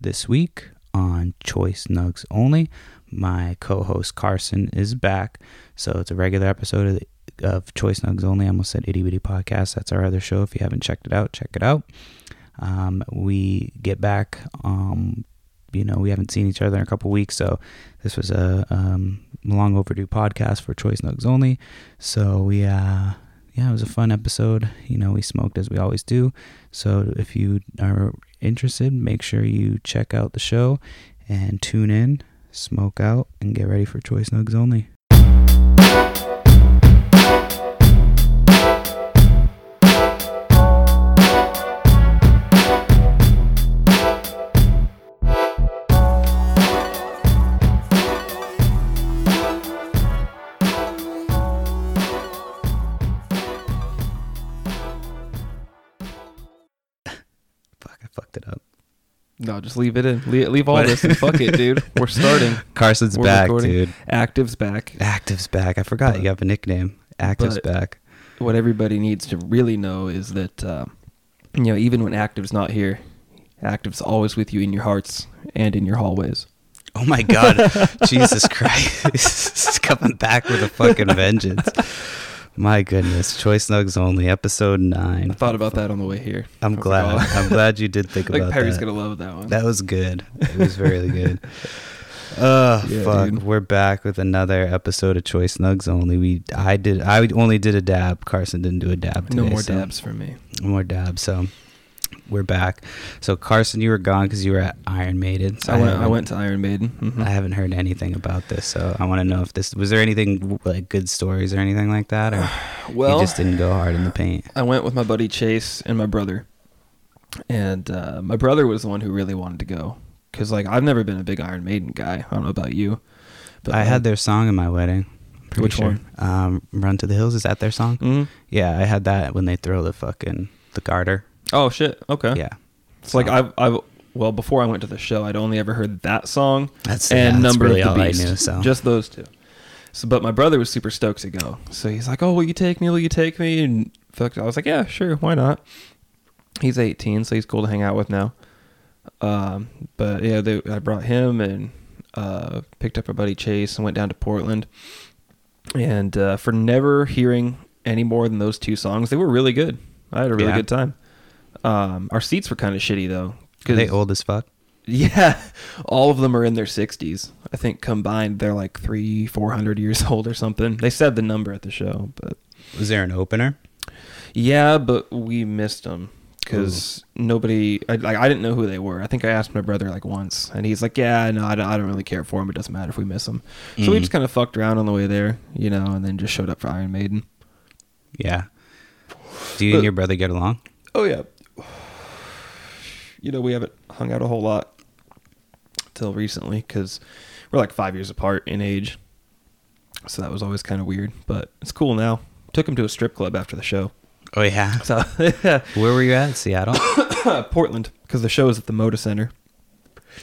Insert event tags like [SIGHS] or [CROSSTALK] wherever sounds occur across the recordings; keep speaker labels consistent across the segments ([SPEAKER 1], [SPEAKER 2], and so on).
[SPEAKER 1] this week on Choice Nugs Only. My co host Carson is back. So it's a regular episode of, the, of Choice Nugs Only. I almost said Itty Bitty Podcast. That's our other show. If you haven't checked it out, check it out. Um, we get back. Um, you know, we haven't seen each other in a couple weeks. So this was a um, long overdue podcast for Choice Nugs Only. So we, uh, yeah, it was a fun episode. You know, we smoked as we always do. So if you are interested, make sure you check out the show and tune in, smoke out, and get ready for Choice Nugs Only.
[SPEAKER 2] No, just leave it in. Leave, leave all this and fuck it, dude. [LAUGHS] We're starting.
[SPEAKER 1] Carson's
[SPEAKER 2] We're
[SPEAKER 1] back,
[SPEAKER 2] recording.
[SPEAKER 1] dude.
[SPEAKER 2] Active's back.
[SPEAKER 1] Active's back. I forgot
[SPEAKER 2] But-
[SPEAKER 1] you have a nickname. Active's back.
[SPEAKER 2] What everybody needs to really know is that, uh, you know, even when Active's not here, Active's always with you in your hearts and in your hallways.
[SPEAKER 1] Oh my god. [LAUGHS] Jesus Christ. [LAUGHS] It's coming back with a fucking vengeance. My goodness. Choice Nugs Only, episode nine.
[SPEAKER 2] I thought about that on the way here.
[SPEAKER 1] I'm
[SPEAKER 2] I
[SPEAKER 1] glad. [LAUGHS] I'm glad you did think
[SPEAKER 2] like
[SPEAKER 1] about
[SPEAKER 2] Perry's
[SPEAKER 1] that.
[SPEAKER 2] gonna love that one.
[SPEAKER 1] That was good. It was really good. [LAUGHS] Oh
[SPEAKER 2] Yeah,
[SPEAKER 1] fuck!
[SPEAKER 2] dude.
[SPEAKER 1] We're back with another episode of Choice Nugs Only. We I did I only did a dab. Carson didn't do a dab. Today, no
[SPEAKER 2] more
[SPEAKER 1] so-
[SPEAKER 2] dabs for me.
[SPEAKER 1] No more dabs. So we're back. So Carson, you were gone because you were at Iron Maiden. So
[SPEAKER 2] I went. I went to Iron Maiden. Mhm.
[SPEAKER 1] I haven't heard anything about this, so I want to know if this was there anything like good stories or anything like that, or [SIGHS]
[SPEAKER 2] well,
[SPEAKER 1] you just didn't go hard in the paint.
[SPEAKER 2] I went with my buddy Chase and my brother, and uh, my brother was the one who really wanted to go because like I've never been a big Iron Maiden guy. I don't know about you, but
[SPEAKER 1] I had their song in my wedding.
[SPEAKER 2] Which
[SPEAKER 1] sure.
[SPEAKER 2] one?
[SPEAKER 1] Um, "Run to the Hills." Is that their song?
[SPEAKER 2] Mhm.
[SPEAKER 1] Yeah, I had that when they throw the fucking the garter.
[SPEAKER 2] Oh shit. Okay.
[SPEAKER 1] Yeah,
[SPEAKER 2] It's like I've I've well before I went to the show, I'd only ever heard that song
[SPEAKER 1] that's
[SPEAKER 2] and
[SPEAKER 1] yeah, that's
[SPEAKER 2] Number
[SPEAKER 1] really
[SPEAKER 2] of the Beast.
[SPEAKER 1] Knew. So
[SPEAKER 2] Just those two. So, but my brother was super stoked to go. So he's like, "Oh, will you take me? Will you take me?" And fuck, I was like, "Yeah, sure, why not?" He's 18, so he's cool to hang out with now. Um, but yeah, they, I brought him and uh, picked up a buddy Chase and went down to Portland. And uh, for never hearing any more than those two songs, they were really good. I had a really
[SPEAKER 1] Yeah.
[SPEAKER 2] good time. Um, our seats were kind of shitty though.
[SPEAKER 1] Are they old as fuck. [LAUGHS]
[SPEAKER 2] Yeah, all of them are in their 60s. I think combined they're like three, four hundred years [LAUGHS] old or something. They said the number at the show, but
[SPEAKER 1] Was there an opener?
[SPEAKER 2] yeah, but we missed them because nobody. I, like I didn't know who they were. I think I asked my brother like once, and he's like, "Yeah, no, I don't, I don't really care for them. It doesn't matter if we miss them." So we
[SPEAKER 1] Mm.
[SPEAKER 2] just kind of fucked around on the way there, you know, and then just showed up for Iron Maiden.
[SPEAKER 1] Yeah. Do you
[SPEAKER 2] But-
[SPEAKER 1] and your brother get along?
[SPEAKER 2] Oh yeah. You know, we haven't hung out a whole lot till recently because we're like five years apart in age. So that was always kind of weird, but it's cool now. Took him to a strip club after the show.
[SPEAKER 1] Oh yeah. [LAUGHS]
[SPEAKER 2] So
[SPEAKER 1] Where were you at? Seattle. [COUGHS]
[SPEAKER 2] Portland because the show is at the Moda Center.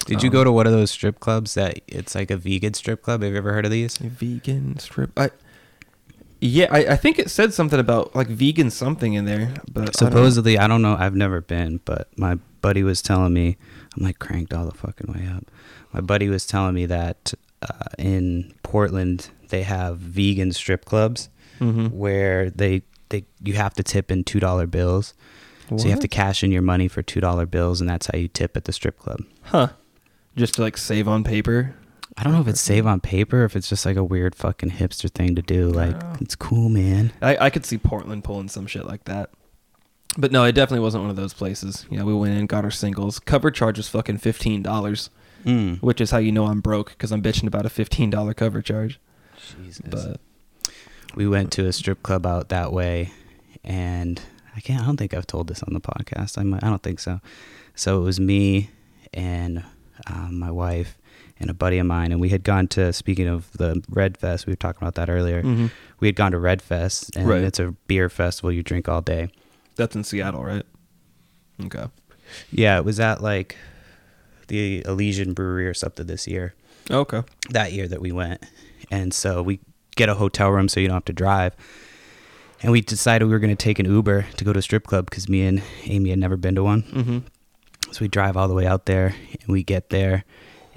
[SPEAKER 1] Did you
[SPEAKER 2] Um,
[SPEAKER 1] go to one of those strip clubs that it's like a vegan strip club? Have you ever heard of these?
[SPEAKER 2] Vegan strip. I yeah, I, I think it said something about like vegan something in there, but I don't-
[SPEAKER 1] Supposedly, I don't know. I've never been, but my buddy was telling me. I'm like cranked all the fucking way up. My buddy was telling me that uh, in Portland they have vegan strip clubs
[SPEAKER 2] Mhm.
[SPEAKER 1] where they they you have to tip in two dollar bills. So you have to cash in your money for two dollar bills, and that's how you tip at the strip club.
[SPEAKER 2] huh? Just to like save on paper.
[SPEAKER 1] I don't know if it's save on paper, or if it's just like a weird fucking hipster thing to do. Like
[SPEAKER 2] Oh.
[SPEAKER 1] it's cool, man.
[SPEAKER 2] I, I could see Portland pulling some shit like that. But no, it definitely wasn't one of those places. You know, we went in, got our singles. Cover charge was fucking fifteen dollars,
[SPEAKER 1] Mm.
[SPEAKER 2] which is how you know I'm broke because I'm bitching about a fifteen dollar cover charge.
[SPEAKER 1] Jesus.
[SPEAKER 2] But
[SPEAKER 1] we went to a strip club out that way and i can't i don't think i've told this on the podcast i, might, I don't think so so it was me and um, my wife and a buddy of mine and we had gone to speaking of the red fest we were talking about that earlier
[SPEAKER 2] Mhm.
[SPEAKER 1] we had gone to red fest and
[SPEAKER 2] Right.
[SPEAKER 1] it's a beer festival you drink all day
[SPEAKER 2] that's in Seattle, right? Okay.
[SPEAKER 1] yeah it was at like the elysian brewery or something this year
[SPEAKER 2] Okay.
[SPEAKER 1] that year that we went. And so we get a hotel room so you don't have to drive. And we decided we were going to take an Uber to go to a strip club because me and Amy had never been to one.
[SPEAKER 2] Mm-hmm.
[SPEAKER 1] So we drive all the way out there, and we get there,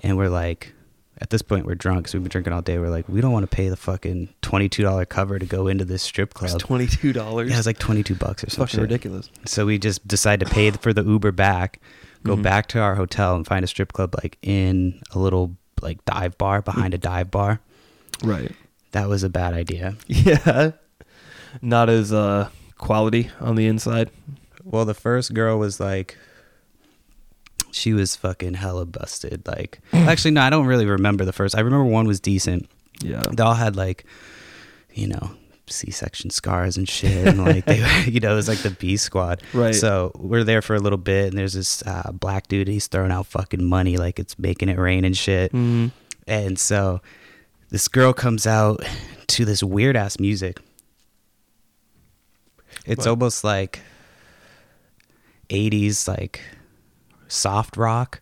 [SPEAKER 1] and we're like, at this point, we're drunk, so we've been drinking all day. We're like, we don't want to pay the fucking twenty two dollar cover to go into this strip club.
[SPEAKER 2] It's twenty two dollars.
[SPEAKER 1] Yeah, it was like twenty two bucks or something.
[SPEAKER 2] fucking ridiculous.
[SPEAKER 1] So we just decide to pay [SIGHS] for the Uber back, go
[SPEAKER 2] Mhm.
[SPEAKER 1] back to our hotel, and find a strip club like in a little like dive bar behind a dive bar.
[SPEAKER 2] Right.
[SPEAKER 1] That was a bad idea.
[SPEAKER 2] Yeah. Not as uh quality on the inside.
[SPEAKER 1] Well, the first girl was like, she was fucking hella busted. Like, [CLEARS THROAT] actually, no, I don't really remember the first. I remember one was decent.
[SPEAKER 2] Yeah.
[SPEAKER 1] They all had like, you know, C-section scars and shit, and like they, [LAUGHS] you know, it was like the B squad.
[SPEAKER 2] Right.
[SPEAKER 1] So we're there for a little bit, and there's this uh, black dude. He's throwing out fucking money, like it's making it rain and shit.
[SPEAKER 2] Mhm.
[SPEAKER 1] And so this girl comes out to this weird ass music. It's
[SPEAKER 2] What?
[SPEAKER 1] almost like 80s like soft rock.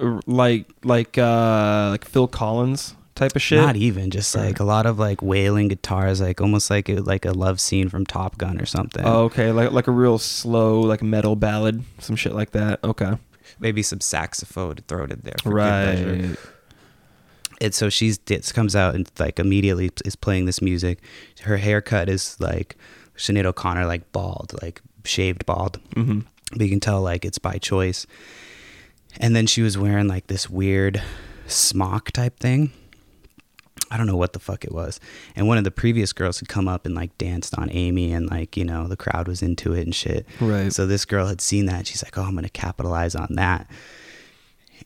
[SPEAKER 2] Uh, Like like uh like Phil Collins type of shit.
[SPEAKER 1] Not even just
[SPEAKER 2] Or-
[SPEAKER 1] like a lot of like wailing guitars like almost like it, like a love scene from Top Gun or something.
[SPEAKER 2] Oh, okay. Like like a real slow like metal ballad, some shit like that. Okay.
[SPEAKER 1] Maybe some saxophone thrown in there. for good measure.
[SPEAKER 2] Right.
[SPEAKER 1] and so she's it comes out and like immediately is playing this music. Her haircut is like Sinead O'Connor, like bald, like shaved bald.
[SPEAKER 2] Mm-hmm.
[SPEAKER 1] But you can tell like it's by choice. And then she was wearing like this weird smock type thing. I don't know what the fuck it was. And one of the previous girls had come up and like danced on Amy and like, you know, the crowd was into it and shit.
[SPEAKER 2] Right.
[SPEAKER 1] So this girl had seen that. She's like, oh, I'm going to capitalize on that.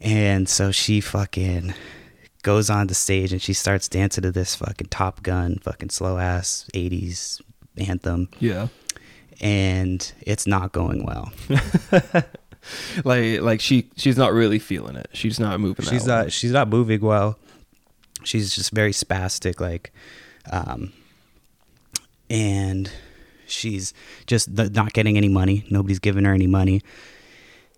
[SPEAKER 1] And so she fucking goes on the stage and she starts dancing to this fucking Top Gun, fucking slow ass 80s anthem.
[SPEAKER 2] yeah.
[SPEAKER 1] And it's not going well. [LAUGHS]
[SPEAKER 2] Like like she she's not really feeling it. She's not moving.
[SPEAKER 1] she's not she's not moving well she's just very spastic like um and she's just not getting any money nobody's giving her any money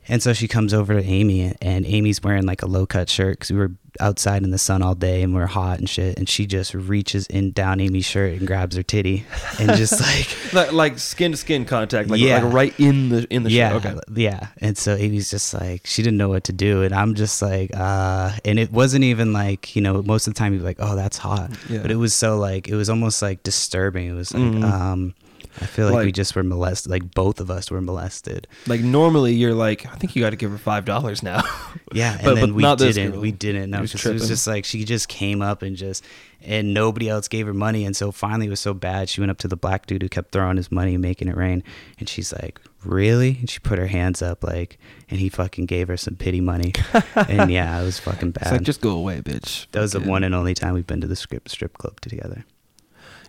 [SPEAKER 1] and so she comes over to amy and amy's wearing like a low cut shirt because we were outside in the sun all day and we're hot and shit and she just reaches in down amy's shirt and grabs her titty and just [LAUGHS] like
[SPEAKER 2] like, like skin to skin contact, like,
[SPEAKER 1] Yeah.
[SPEAKER 2] like right in the in the
[SPEAKER 1] yeah,
[SPEAKER 2] shit. Okay.
[SPEAKER 1] yeah. And so Amy's just like she didn't know what to do, and I'm just like, uh, and it wasn't even like you know most of the time you're like, oh, that's hot,
[SPEAKER 2] Yeah.
[SPEAKER 1] but it was so like it was almost like disturbing. It was like,
[SPEAKER 2] Mhm.
[SPEAKER 1] um, I feel like, we just were molested, like both of us were molested.
[SPEAKER 2] Like normally you're like, I think you got to give her five dollars now. [LAUGHS]
[SPEAKER 1] Yeah, and
[SPEAKER 2] But-
[SPEAKER 1] then
[SPEAKER 2] but
[SPEAKER 1] we
[SPEAKER 2] not
[SPEAKER 1] didn't. We didn't. No, it was just like she just came up and just, and nobody else gave her money, and so finally it was so bad. She went up to the black dude who kept throwing his money and making it rain, and she's like, "Really?" And she put her hands up, like, and he fucking gave her some pity money, [LAUGHS] and yeah, it was fucking bad.
[SPEAKER 2] It's like just go away, bitch.
[SPEAKER 1] that was the one and only time we've been to the strip strip club together.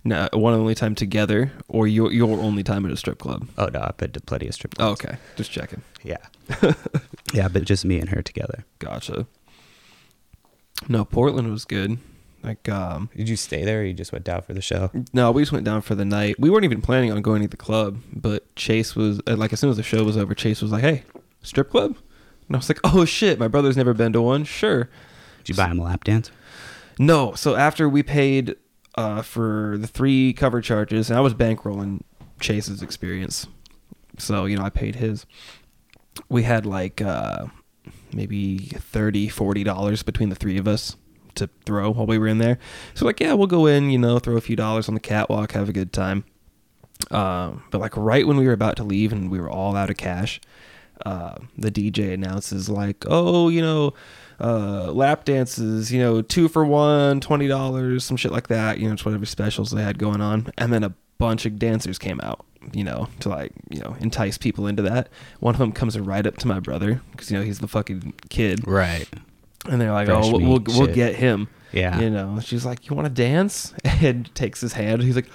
[SPEAKER 2] No, one and only time together, or your your only time at a strip club.
[SPEAKER 1] Oh no, I've been to plenty of strip
[SPEAKER 2] Oh,
[SPEAKER 1] clubs.
[SPEAKER 2] okay, just checking.
[SPEAKER 1] Yeah, [LAUGHS] yeah, but just me and her together.
[SPEAKER 2] Gotcha. No, Portland was good. Like, um,
[SPEAKER 1] Did you stay there, or you just went down for the show?
[SPEAKER 2] no, we just went down for the night. We weren't even planning on going to the club, but Chase was uh, like, as soon as the show was over, Chase was like, "Hey, strip club," and I was like, "Oh shit, my brother's never been to one." Sure.
[SPEAKER 1] Did you buy him a lap dance?
[SPEAKER 2] No, so after we paid uh, for the three cover charges, and I was bankrolling Chase's experience, so you know I paid his. We had like uh, maybe 30 40 dollars between the three of us to throw while we were in there. So like, yeah, we'll go in, you know, throw a few dollars on the catwalk, have a good time. Um, but like right when we were about to leave and we were all out of cash, uh, the DJ announces like, oh, you know, uh, lap dances, you know, two for one, twenty dollars, some shit like that. You know, just whatever specials they had going on, and then a bunch of dancers came out. You know, to like you know entice people into that. One of them comes right up to my brother because you know he's the fucking kid,
[SPEAKER 1] Right.
[SPEAKER 2] and they're like,
[SPEAKER 1] Fresh
[SPEAKER 2] oh, we'll
[SPEAKER 1] meat
[SPEAKER 2] we'll get him.
[SPEAKER 1] Yeah.
[SPEAKER 2] You know, she's like, you want to dance? [LAUGHS] And takes his hand. He's like,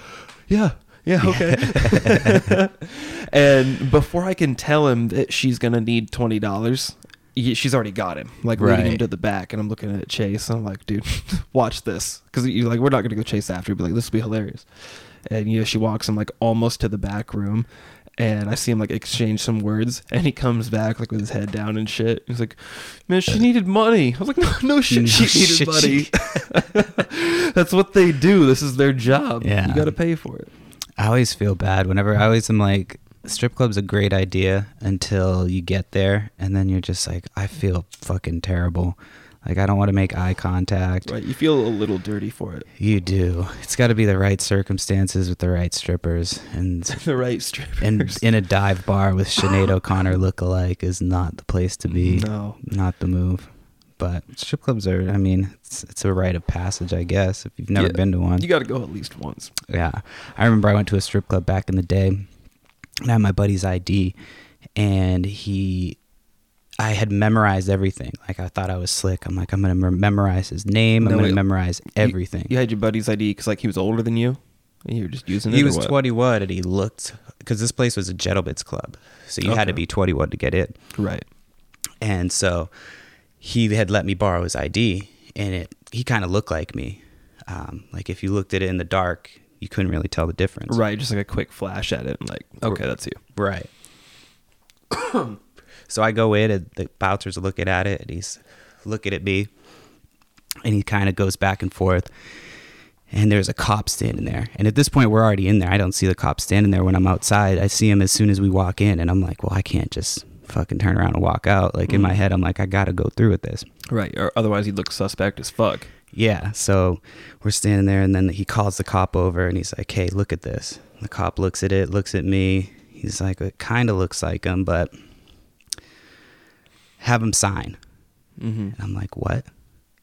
[SPEAKER 2] yeah, yeah, okay. [LAUGHS] and before I can tell him that she's gonna need twenty dollars, she's already got him, like leading him
[SPEAKER 1] Right.
[SPEAKER 2] to the back. And I'm looking at Chase. And I'm like, dude, [LAUGHS] watch this, because you like we're not gonna go chase after. But like, this will be hilarious. And you know, she walks him like almost to the back room. And I see him like exchange some words, and he comes back like with his head down and shit. He's like, "Man, she needed money." I was like, [LAUGHS] "No, no shit,
[SPEAKER 1] No
[SPEAKER 2] she needed money."
[SPEAKER 1] she-
[SPEAKER 2] That's what they do. This is their job.
[SPEAKER 1] Yeah.
[SPEAKER 2] you got to pay for it.
[SPEAKER 1] I always feel bad whenever I always am like, strip club's a great idea until you get there, and then you're just like, I feel fucking terrible. Like I don't want to make eye contact.
[SPEAKER 2] Right. You feel a little dirty for it.
[SPEAKER 1] You do. It's got to be the right circumstances with the right strippers, and [LAUGHS]
[SPEAKER 2] the right strippers.
[SPEAKER 1] and in a dive bar with Sinead O'Connor look-alike is not the place to be.
[SPEAKER 2] No.
[SPEAKER 1] Not the move. But strip clubs are. I mean, it's, it's a rite of passage, I guess. If you've never
[SPEAKER 2] Yeah.
[SPEAKER 1] been to one,
[SPEAKER 2] You got to go at least once.
[SPEAKER 1] yeah. I remember I went to a strip club back in the day and I had my buddy's ID and he I had memorized everything. Like I thought I was slick. I'm like I'm going to memorize his name. I'm going to
[SPEAKER 2] wait.
[SPEAKER 1] memorize everything.
[SPEAKER 2] You had your buddy's ID because like he was older than you. And you were just using it.
[SPEAKER 1] he was
[SPEAKER 2] what?
[SPEAKER 1] 21 and he looked cuz this place was a Gentleman's club. So you had to be 21 to get in.
[SPEAKER 2] Right.
[SPEAKER 1] And so he had let me borrow his ID and it he kind of looked like me. Um, like if you looked at it in the dark, you couldn't really tell the difference.
[SPEAKER 2] Right. Just like a quick flash at it. And like, okay, that's you.
[SPEAKER 1] Right. [COUGHS] so I go in and the bouncer's looking at it and he's looking at me and he kind of goes back and forth. And there's a cop standing there. And at this point, we're already in there. I don't see the cop standing there when I'm outside. I see him as soon as we walk in. And I'm like, well, I can't just fucking turn around and walk out. Like in my head, I'm like, I got to go through with this.
[SPEAKER 2] Right. Or otherwise he'd look suspect as fuck.
[SPEAKER 1] Yeah. So we're standing there, and then he calls the cop over, and he's like, "Hey, look at this." The cop looks at it, looks at me. He's like, "It kind of looks like him, but have him sign."
[SPEAKER 2] Mm-hmm.
[SPEAKER 1] And I'm like, "What?"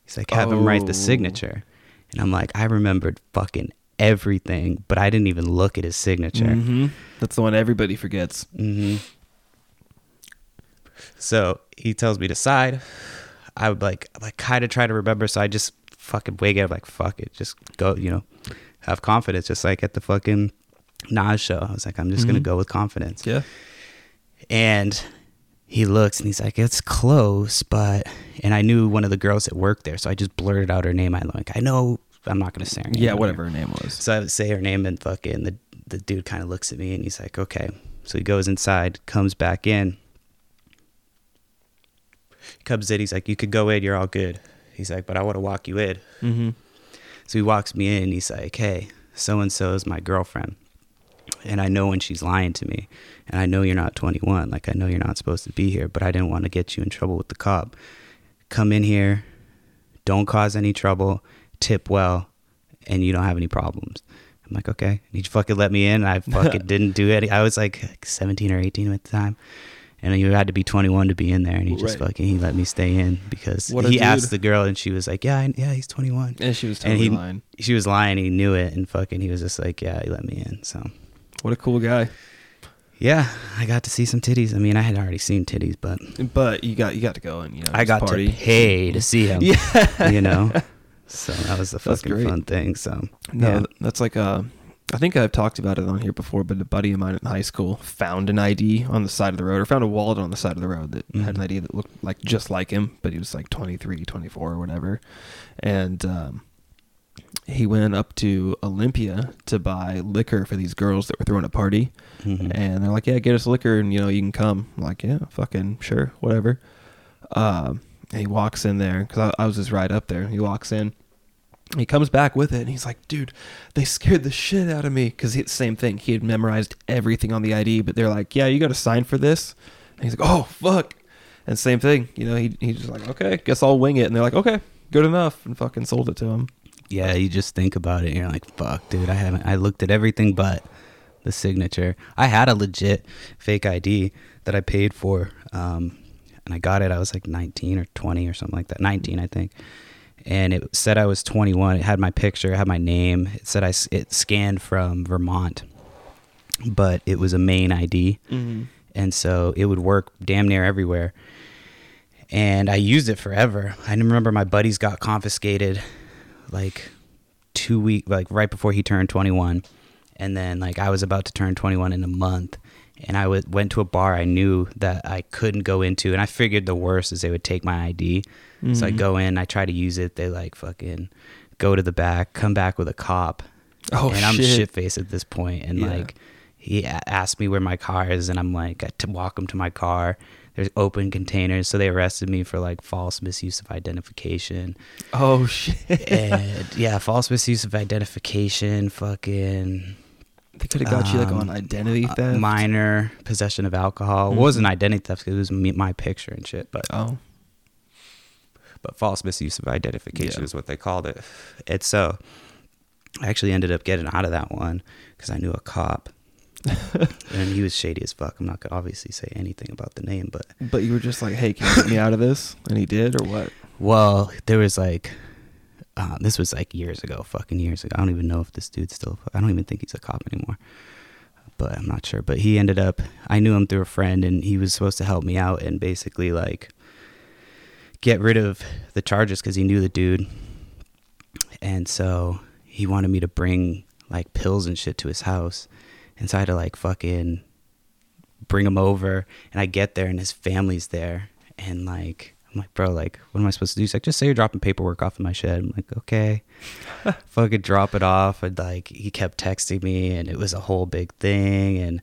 [SPEAKER 1] He's like, "Have him write the
[SPEAKER 2] Oh.
[SPEAKER 1] signature." And I'm like, "I remembered fucking everything, but I didn't even look at his signature."
[SPEAKER 2] Mm-hmm. That's the one everybody forgets.
[SPEAKER 1] hmm So he tells me to side. I would like, like kind of try to remember. So I just fucking wake up like, fuck it, just go. You know, have confidence, just like at the fucking Nas show. I was like, I'm just gonna
[SPEAKER 2] Mhm.
[SPEAKER 1] go with confidence.
[SPEAKER 2] Yeah.
[SPEAKER 1] And he looks and he's like, it's close, but and I knew one of the girls that worked there, so I just blurted out her name. I'm like, I know, I'm not gonna say her name.
[SPEAKER 2] Yeah. Whatever her name was.
[SPEAKER 1] So I would say her name and fucking the the dude kind of looks at me and he's like, okay. So he goes inside, comes back in. Comes in, he's like, you could go in, you're all good. He's like, but I want to walk you in.
[SPEAKER 2] Mm-hmm.
[SPEAKER 1] So he walks me in and he's like, hey, so and so is my girlfriend. And I know when she's lying to me. And I know you're not 21. Like, I know you're not supposed to be here, but I didn't want to get you in trouble with the cop. Come in here, don't cause any trouble, tip well, and you don't have any problems. I'm like, okay. And he fucking let me in. And I [LAUGHS] fucking didn't do it. I was like 17 or 18 at the time. And you had to be 21 to be in there. And he just
[SPEAKER 2] Right.
[SPEAKER 1] fucking, he let me stay in because he
[SPEAKER 2] dude.
[SPEAKER 1] asked the girl and she was like, yeah, I, yeah, he's 21
[SPEAKER 2] And she was
[SPEAKER 1] and he
[SPEAKER 2] lying.
[SPEAKER 1] she was lying he knew it and fucking he was just like yeah he let me in so
[SPEAKER 2] What a cool guy.
[SPEAKER 1] yeah i got to see some titties i mean i had already seen titties but
[SPEAKER 2] But you got you got to go and you know
[SPEAKER 1] i got
[SPEAKER 2] party.
[SPEAKER 1] to pay to see him [LAUGHS]
[SPEAKER 2] Yeah.
[SPEAKER 1] you know [LAUGHS] so that was the
[SPEAKER 2] That's
[SPEAKER 1] fucking
[SPEAKER 2] great.
[SPEAKER 1] fun thing so
[SPEAKER 2] No,
[SPEAKER 1] yeah.
[SPEAKER 2] that's like uh I think I've talked about it on here before, but a buddy of mine in high school found an ID on the side of the road, or found a wallet on the side of the road that had an. ID that looked like just like him, but he was like 23, 24 or whatever. And um, he went up to Olympia to buy liquor for these girls that were throwing a party.
[SPEAKER 1] Mhm.
[SPEAKER 2] And they're like, yeah, get us liquor and, you know, you can come. I'm like, yeah, fucking sure, whatever. Um, and he walks in there because I, I was just right up there. He walks in. He comes back with it and he's like, dude, they scared the shit out of me. Because the same thing. He had memorized everything on the ID, but they're like, yeah, you got to sign for this. And he's like, oh, fuck. And same thing. You know, he, he's just like, okay, guess I'll wing it. And they're like, okay, good enough. And fucking sold it to him.
[SPEAKER 1] yeah you just think about it and you're like fuck dude i haven't i looked at everything but the signature i had a legit fake id that i paid for um and i got it i was like 19 or 20 or something like that 19 i think and it said I was 21. It had my picture, it had my name. It said I it scanned from Vermont, but it was a Maine ID,
[SPEAKER 2] Mm-hmm.
[SPEAKER 1] and so it would work damn near everywhere. And I used it forever. I remember my buddies got confiscated, like two week, like right before he turned 21, and then like I was about to turn 21 in a month. And I w- went to a bar I knew that I couldn't go into, and I figured the worst is they would take my ID. So I
[SPEAKER 2] Mhm.
[SPEAKER 1] go in, I try to use it. They like fucking go to the back, come back with a cop,
[SPEAKER 2] Oh,
[SPEAKER 1] and I'm
[SPEAKER 2] shit.
[SPEAKER 1] faced at this point. And
[SPEAKER 2] Yeah.
[SPEAKER 1] like he a- asked me where my car is, and I'm like I to walk him to my car. There's open containers, so they arrested me for like false misuse of identification.
[SPEAKER 2] Oh, [LAUGHS] shit.
[SPEAKER 1] and yeah, false misuse of identification, fucking
[SPEAKER 2] They could have got you like
[SPEAKER 1] Um,
[SPEAKER 2] on identity
[SPEAKER 1] uh,
[SPEAKER 2] theft.
[SPEAKER 1] minor possession of alcohol.
[SPEAKER 2] Mhm.
[SPEAKER 1] It wasn't identity theft 'cause it was me, my picture and shit, but
[SPEAKER 2] oh,
[SPEAKER 1] but false misuse of identification
[SPEAKER 2] Yeah.
[SPEAKER 1] is what they called it. It's so I actually ended up getting out of that one because I knew a cop, [LAUGHS] and he was shady as fuck. I'm not gonna obviously say anything about the name, but
[SPEAKER 2] but you were just like, hey, can you get me out of this? And he did, or what?
[SPEAKER 1] well, there was like. Uh, this was like years ago, fucking years ago. I don't even know if this dude's still. I don't even think he's a cop anymore, but I'm not sure. But he ended up. I knew him through a friend, and he was supposed to help me out and basically like get rid of the charges because he knew the dude, and so he wanted me to bring like pills and shit to his house, and so I had to like fucking bring him over, and I get there and his family's there, and like I'm like, bro, like, what am I supposed to do? He's like, just say you're dropping paperwork off in my shed. I'm like, okay, [LAUGHS] fucking drop it off, and like he kept texting me, and it was a whole big thing, and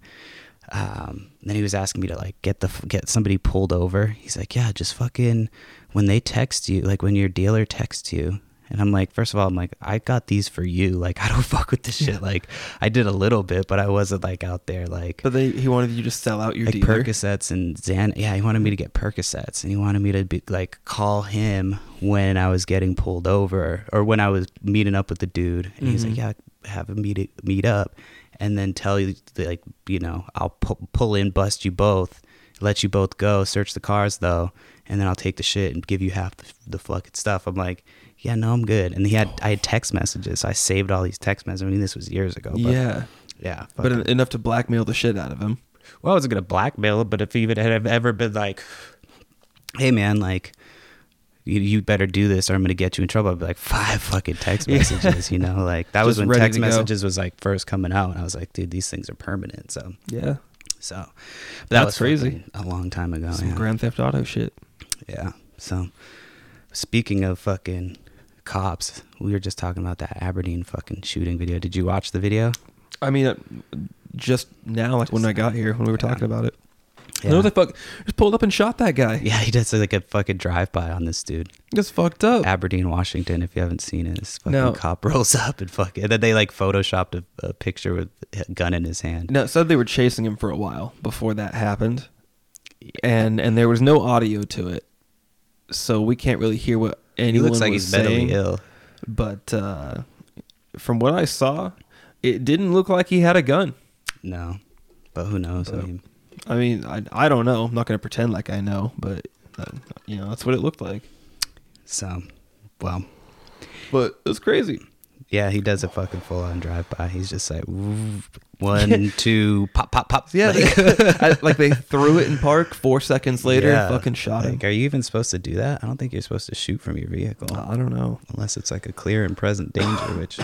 [SPEAKER 1] um, then he was asking me to like get the get somebody pulled over. He's like, yeah, just fucking when they text you, like when your dealer texts you. And I'm like, first of all, I'm like, I got these for you. [LAUGHS] Like, I don't fuck with this shit. Like, I did a little bit, but I wasn't like out there like
[SPEAKER 2] But they he wanted you to sell out your
[SPEAKER 1] like
[SPEAKER 2] dealer.
[SPEAKER 1] Percocets and Xan. Yeah, he wanted me to get Percocets, and he wanted me to be like call him when I was getting pulled over or when I was meeting up with the dude. And he's like,
[SPEAKER 2] Mhm.
[SPEAKER 1] "Yeah, have him meet meet up, and then tell you like you know I'll pu- pull in, bust you both, let you both go, search the cars though, and then I'll take the shit and give you half the, the fucking stuff." I'm like. Yeah, no, I'm good. And he had oh. I had text messages. So I saved all these text messages. I mean, this was years ago. But
[SPEAKER 2] yeah,
[SPEAKER 1] yeah.
[SPEAKER 2] but enough to blackmail the shit out of him.
[SPEAKER 1] well, I wasn't gonna blackmail it, but if even had ever been like, "Hey, man, like, you, you better do this, or I'm gonna get you in trouble," I'd be like, five fucking text [LAUGHS] messages, you know, like that was when text
[SPEAKER 2] to go.
[SPEAKER 1] messages was like first coming out, and I was like, dude, these things are permanent. So,
[SPEAKER 2] Yeah,
[SPEAKER 1] so but that
[SPEAKER 2] That's
[SPEAKER 1] was
[SPEAKER 2] crazy.
[SPEAKER 1] a long time ago.
[SPEAKER 2] some
[SPEAKER 1] yeah.
[SPEAKER 2] Grand Theft Auto shit.
[SPEAKER 1] yeah. So, speaking of fucking cops, we were just talking about that Aberdeen fucking shooting video. Did you watch the video?
[SPEAKER 2] I mean, uh, just now, like when I got here, when we were
[SPEAKER 1] Yeah.
[SPEAKER 2] talking about it. No, they fuck just pulled up and shot that guy.
[SPEAKER 1] Yeah, he does like a fucking drive by on this dude.
[SPEAKER 2] Just fucked up.
[SPEAKER 1] Aberdeen, Washington. If you haven't seen it, this fucking cop [LAUGHS] rolls up and fucking. And then they like photoshopped a, a picture with a gun in his hand.
[SPEAKER 2] No, it said they were chasing him for a while before that happened, and and there was no audio to it, so we can't really hear what
[SPEAKER 1] he looks like
[SPEAKER 2] was
[SPEAKER 1] he's
[SPEAKER 2] saying.
[SPEAKER 1] mentally ill.
[SPEAKER 2] But uh, from what I saw, it didn't look like he had a gun.
[SPEAKER 1] No, but who knows? I mean,
[SPEAKER 2] I mean, I, I don't know. I'm not going to pretend like I know, but uh, you know that's what it looked like.
[SPEAKER 1] so well,
[SPEAKER 2] But it was crazy.
[SPEAKER 1] Yeah, he does a fucking full on drive by. He's just like one, [LAUGHS] two, pop, pop, pop.
[SPEAKER 2] Yeah,
[SPEAKER 1] like,
[SPEAKER 2] they, [LAUGHS] I- [LAUGHS] like they threw it in park. Four seconds later,
[SPEAKER 1] Yeah.
[SPEAKER 2] fucking shot him.
[SPEAKER 1] Are you even supposed to do that? I don't think you're supposed to shoot from your vehicle
[SPEAKER 2] I don't know.
[SPEAKER 1] unless it's like a clear and present danger, which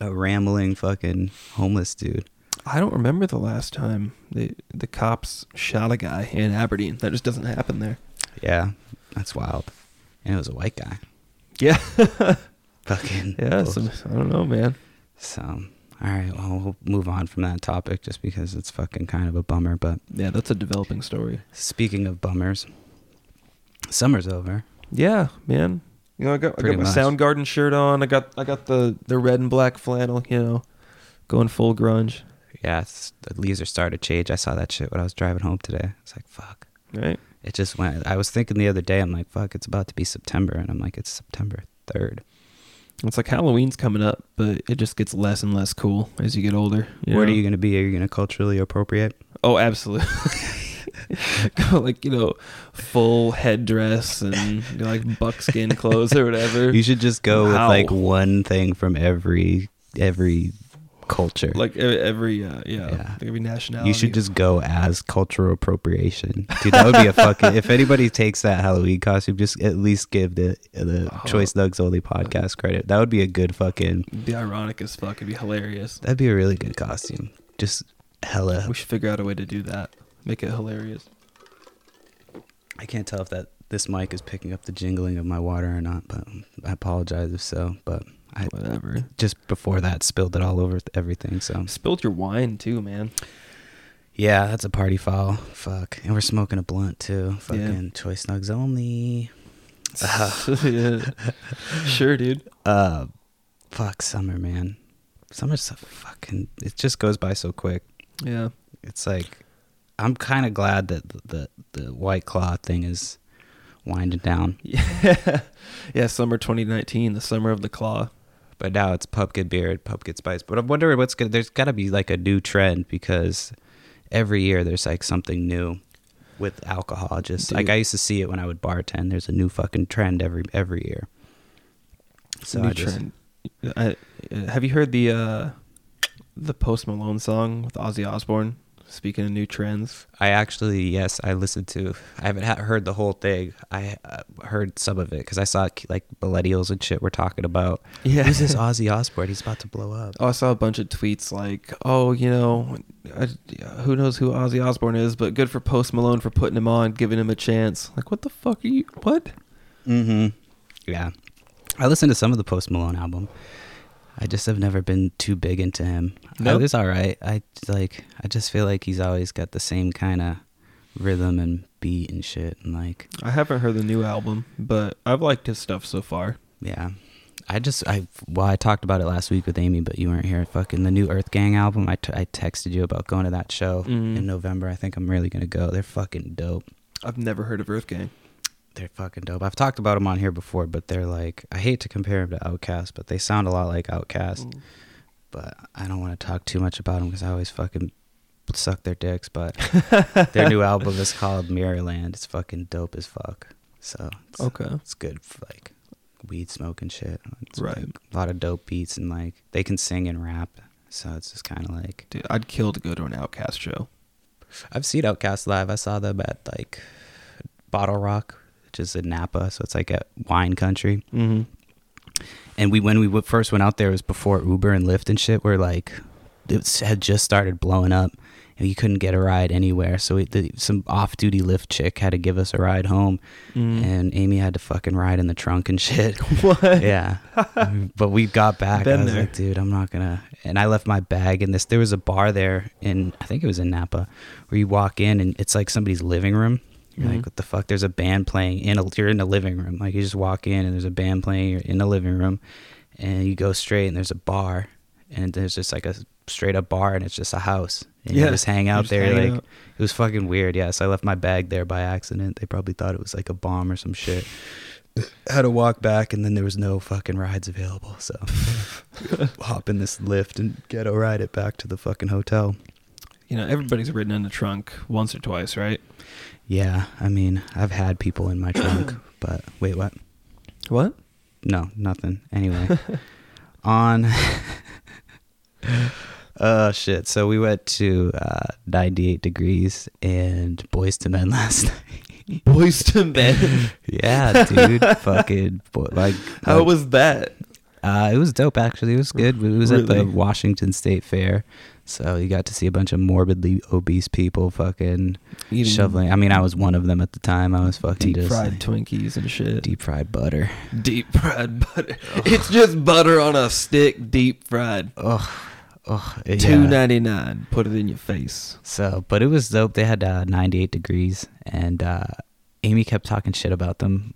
[SPEAKER 1] a rambling fucking homeless dude.
[SPEAKER 2] I don't remember the last time the the cops shot a guy in Aberdeen. That just doesn't happen there.
[SPEAKER 1] Yeah, that's wild. And it was a white guy.
[SPEAKER 2] Yeah,
[SPEAKER 1] Fucking [LAUGHS]
[SPEAKER 2] yeah. So, I don't know, man.
[SPEAKER 1] So, all right, well, we'll move on from that topic just because it's fucking kind of a bummer. But
[SPEAKER 2] Yeah, that's a developing story.
[SPEAKER 1] speaking of bummers, summer's over.
[SPEAKER 2] Yeah, man. You know, I got I got my
[SPEAKER 1] much.
[SPEAKER 2] Soundgarden shirt on. I got I got the the red and black flannel. You know, going full grunge.
[SPEAKER 1] Yeah, it's, the leaves are starting to change. I saw that shit when I was driving home today. It's like, fuck.
[SPEAKER 2] Right.
[SPEAKER 1] It just went. I was thinking the other day, I'm like, fuck, it's about to be September. And I'm like, it's September 3rd.
[SPEAKER 2] It's like Halloween's coming up, but it just gets less and less cool as you get older. you
[SPEAKER 1] What are you going to be? Are you going to culturally appropriate?
[SPEAKER 2] Oh, absolutely. [LAUGHS] Go like you know, full headdress and you know, like buckskin clothes or whatever. [LAUGHS]
[SPEAKER 1] You should just go with like one thing from every every culture.
[SPEAKER 2] like every uh, yeah,
[SPEAKER 1] Yeah.
[SPEAKER 2] every nationality.
[SPEAKER 1] You should just go as cultural appropriation, dude. That would be a fucking. if anybody takes that Halloween costume, just at least give the the
[SPEAKER 2] Oh.
[SPEAKER 1] Choice Nugs Only podcast credit. That would be a good fucking.
[SPEAKER 2] be ironic as fuck. It'd be hilarious.
[SPEAKER 1] That'd be a really good costume. Just hella.
[SPEAKER 2] We should figure out a way to do that. Make it hilarious.
[SPEAKER 1] I can't tell if that this mic is picking up the jingling of my water or not, but I apologize if so. But I
[SPEAKER 2] Whatever.
[SPEAKER 1] just before that spilled it all over everything. So
[SPEAKER 2] Spilled your wine too, man.
[SPEAKER 1] yeah, that's a party foul. Fuck, and we're smoking a blunt too. Fucking Choice Nugs Only. [LAUGHS]
[SPEAKER 2] yeah. Sure, dude.
[SPEAKER 1] Uh, fuck summer, man. Summer's so fucking. It just goes by so quick.
[SPEAKER 2] Yeah.
[SPEAKER 1] It's like I'm kind of glad that the, the the White Claw thing is winding down. [LAUGHS]
[SPEAKER 2] Yeah. yeah. Summer 2019, the summer of the claw.
[SPEAKER 1] But now it's pumpkin beer and pumpkin spice. But I'm wondering what's gonna. There's got to be like a new trend because every year there's like something new with alcohol. Just like I used to see it when I would bartend. There's a new fucking trend every every year. So
[SPEAKER 2] New
[SPEAKER 1] I just,
[SPEAKER 2] trend. I, uh, have you heard the uh, the Post Malone song with Ozzy Osbourne? Speaking of new trends,
[SPEAKER 1] I actually yes, I listened to. I haven't ha- heard the whole thing. I uh, heard some of it because I saw like millennials and shit were talking about.
[SPEAKER 2] yeah.
[SPEAKER 1] Who's this [LAUGHS] Ozzy Osbourne? He's about to blow up.
[SPEAKER 2] Oh, I saw a bunch of tweets like, "Oh, you know, I, who knows who Ozzy Osbourne is, but good for Post Malone for putting him on, giving him a chance." Like, what the fuck are you? What?
[SPEAKER 1] Mm-hmm. Yeah, I listened to some of the Post Malone album. I just have never been too big into him.
[SPEAKER 2] Nope.
[SPEAKER 1] I was all right. I like. I just feel like he's always got the same kind of rhythm and beat and shit. And like,
[SPEAKER 2] I haven't heard the new album, but I've liked his stuff so far.
[SPEAKER 1] yeah. I just I well I talked about it last week with Amy, but you weren't here. Fucking the new Earth Gang album. I, t- I texted you about going to that show
[SPEAKER 2] Mhm.
[SPEAKER 1] in November. I think I'm really gonna go. They're fucking dope.
[SPEAKER 2] I've never heard of Earth Gang.
[SPEAKER 1] They're fucking dope. I've talked about them on here before, but they're like I hate to compare them to Outkast, but they sound a lot like Outkast.
[SPEAKER 2] Mm.
[SPEAKER 1] But I don't want to talk too much about them because I always fucking suck their dicks. But [LAUGHS] their new album is called Mirrorland. It's fucking dope as fuck. So it's,
[SPEAKER 2] Okay.
[SPEAKER 1] it's good for like weed smoke and shit. It's
[SPEAKER 2] Right.
[SPEAKER 1] like, a lot of dope beats and like they can sing and rap. So it's just kind of like
[SPEAKER 2] Dude, I'd kill to go to an Outkast show.
[SPEAKER 1] I've seen Outkast live. I saw them at like Bottle Rock, which is in Napa. So it's like a wine country.
[SPEAKER 2] Mm-hmm.
[SPEAKER 1] And we when we w- first went out there it was before Uber and Lyft and shit were like it had just started blowing up and you couldn't get a ride anywhere. So we, the, some off-duty Lyft chick had to give us a ride home,
[SPEAKER 2] Mm.
[SPEAKER 1] and Amy had to fucking ride in the trunk and [LAUGHS] shit. [LAUGHS]
[SPEAKER 2] what?
[SPEAKER 1] yeah, [LAUGHS] but we got back.
[SPEAKER 2] Been
[SPEAKER 1] I was
[SPEAKER 2] there.
[SPEAKER 1] like, dude, I'm not gonna. And I left my bag in this. There was a bar there in I think it was in Napa, where you walk in and it's like somebody's living room. You're
[SPEAKER 2] Mhm.
[SPEAKER 1] like, what the fuck? There's a band playing in a. You're in the living room. Like you just walk in and there's a band playing. You're in the living room, and you go straight and there's a bar, and there's just like a straight up bar and it's just a house. And you
[SPEAKER 2] Yeah,
[SPEAKER 1] just hang out
[SPEAKER 2] just
[SPEAKER 1] there. like
[SPEAKER 2] out.
[SPEAKER 1] it was fucking weird. Yes, I left my bag there by accident. They probably thought it was like a bomb or some shit. [LAUGHS] Had to walk back, and then there was no fucking rides available. So [LAUGHS] hop in this Lyft and ghetto ride it back to the fucking hotel.
[SPEAKER 2] You know, everybody's ridden in the trunk once or twice, right?
[SPEAKER 1] Yeah, I mean, I've had people in my [COUGHS] trunk, but wait, what?
[SPEAKER 2] What?
[SPEAKER 1] No, nothing. Anyway, [LAUGHS] on. [LAUGHS] Oh shit! So we went to uh, 98 degrees and Boyz II Men [LAUGHS] last night.
[SPEAKER 2] Boyz II Men.
[SPEAKER 1] yeah, dude, fucking boy, like
[SPEAKER 2] How
[SPEAKER 1] like,
[SPEAKER 2] was that?
[SPEAKER 1] Uh, it was dope, actually. It was good. It was at the Washington State Fair, so you got to see a bunch of morbidly obese people fucking
[SPEAKER 2] Eating
[SPEAKER 1] shoveling. I mean, I was one of them at the time. I was fucking
[SPEAKER 2] deep
[SPEAKER 1] just
[SPEAKER 2] fried Twinkies and shit.
[SPEAKER 1] deep fried butter.
[SPEAKER 2] deep fried butter. It's just butter on a stick, deep fried.
[SPEAKER 1] Ugh, ugh. yeah.
[SPEAKER 2] Two ninety nine. Put it in your face.
[SPEAKER 1] So, but it was dope. They had uh, 98 degrees, and uh, Amy kept talking shit about them,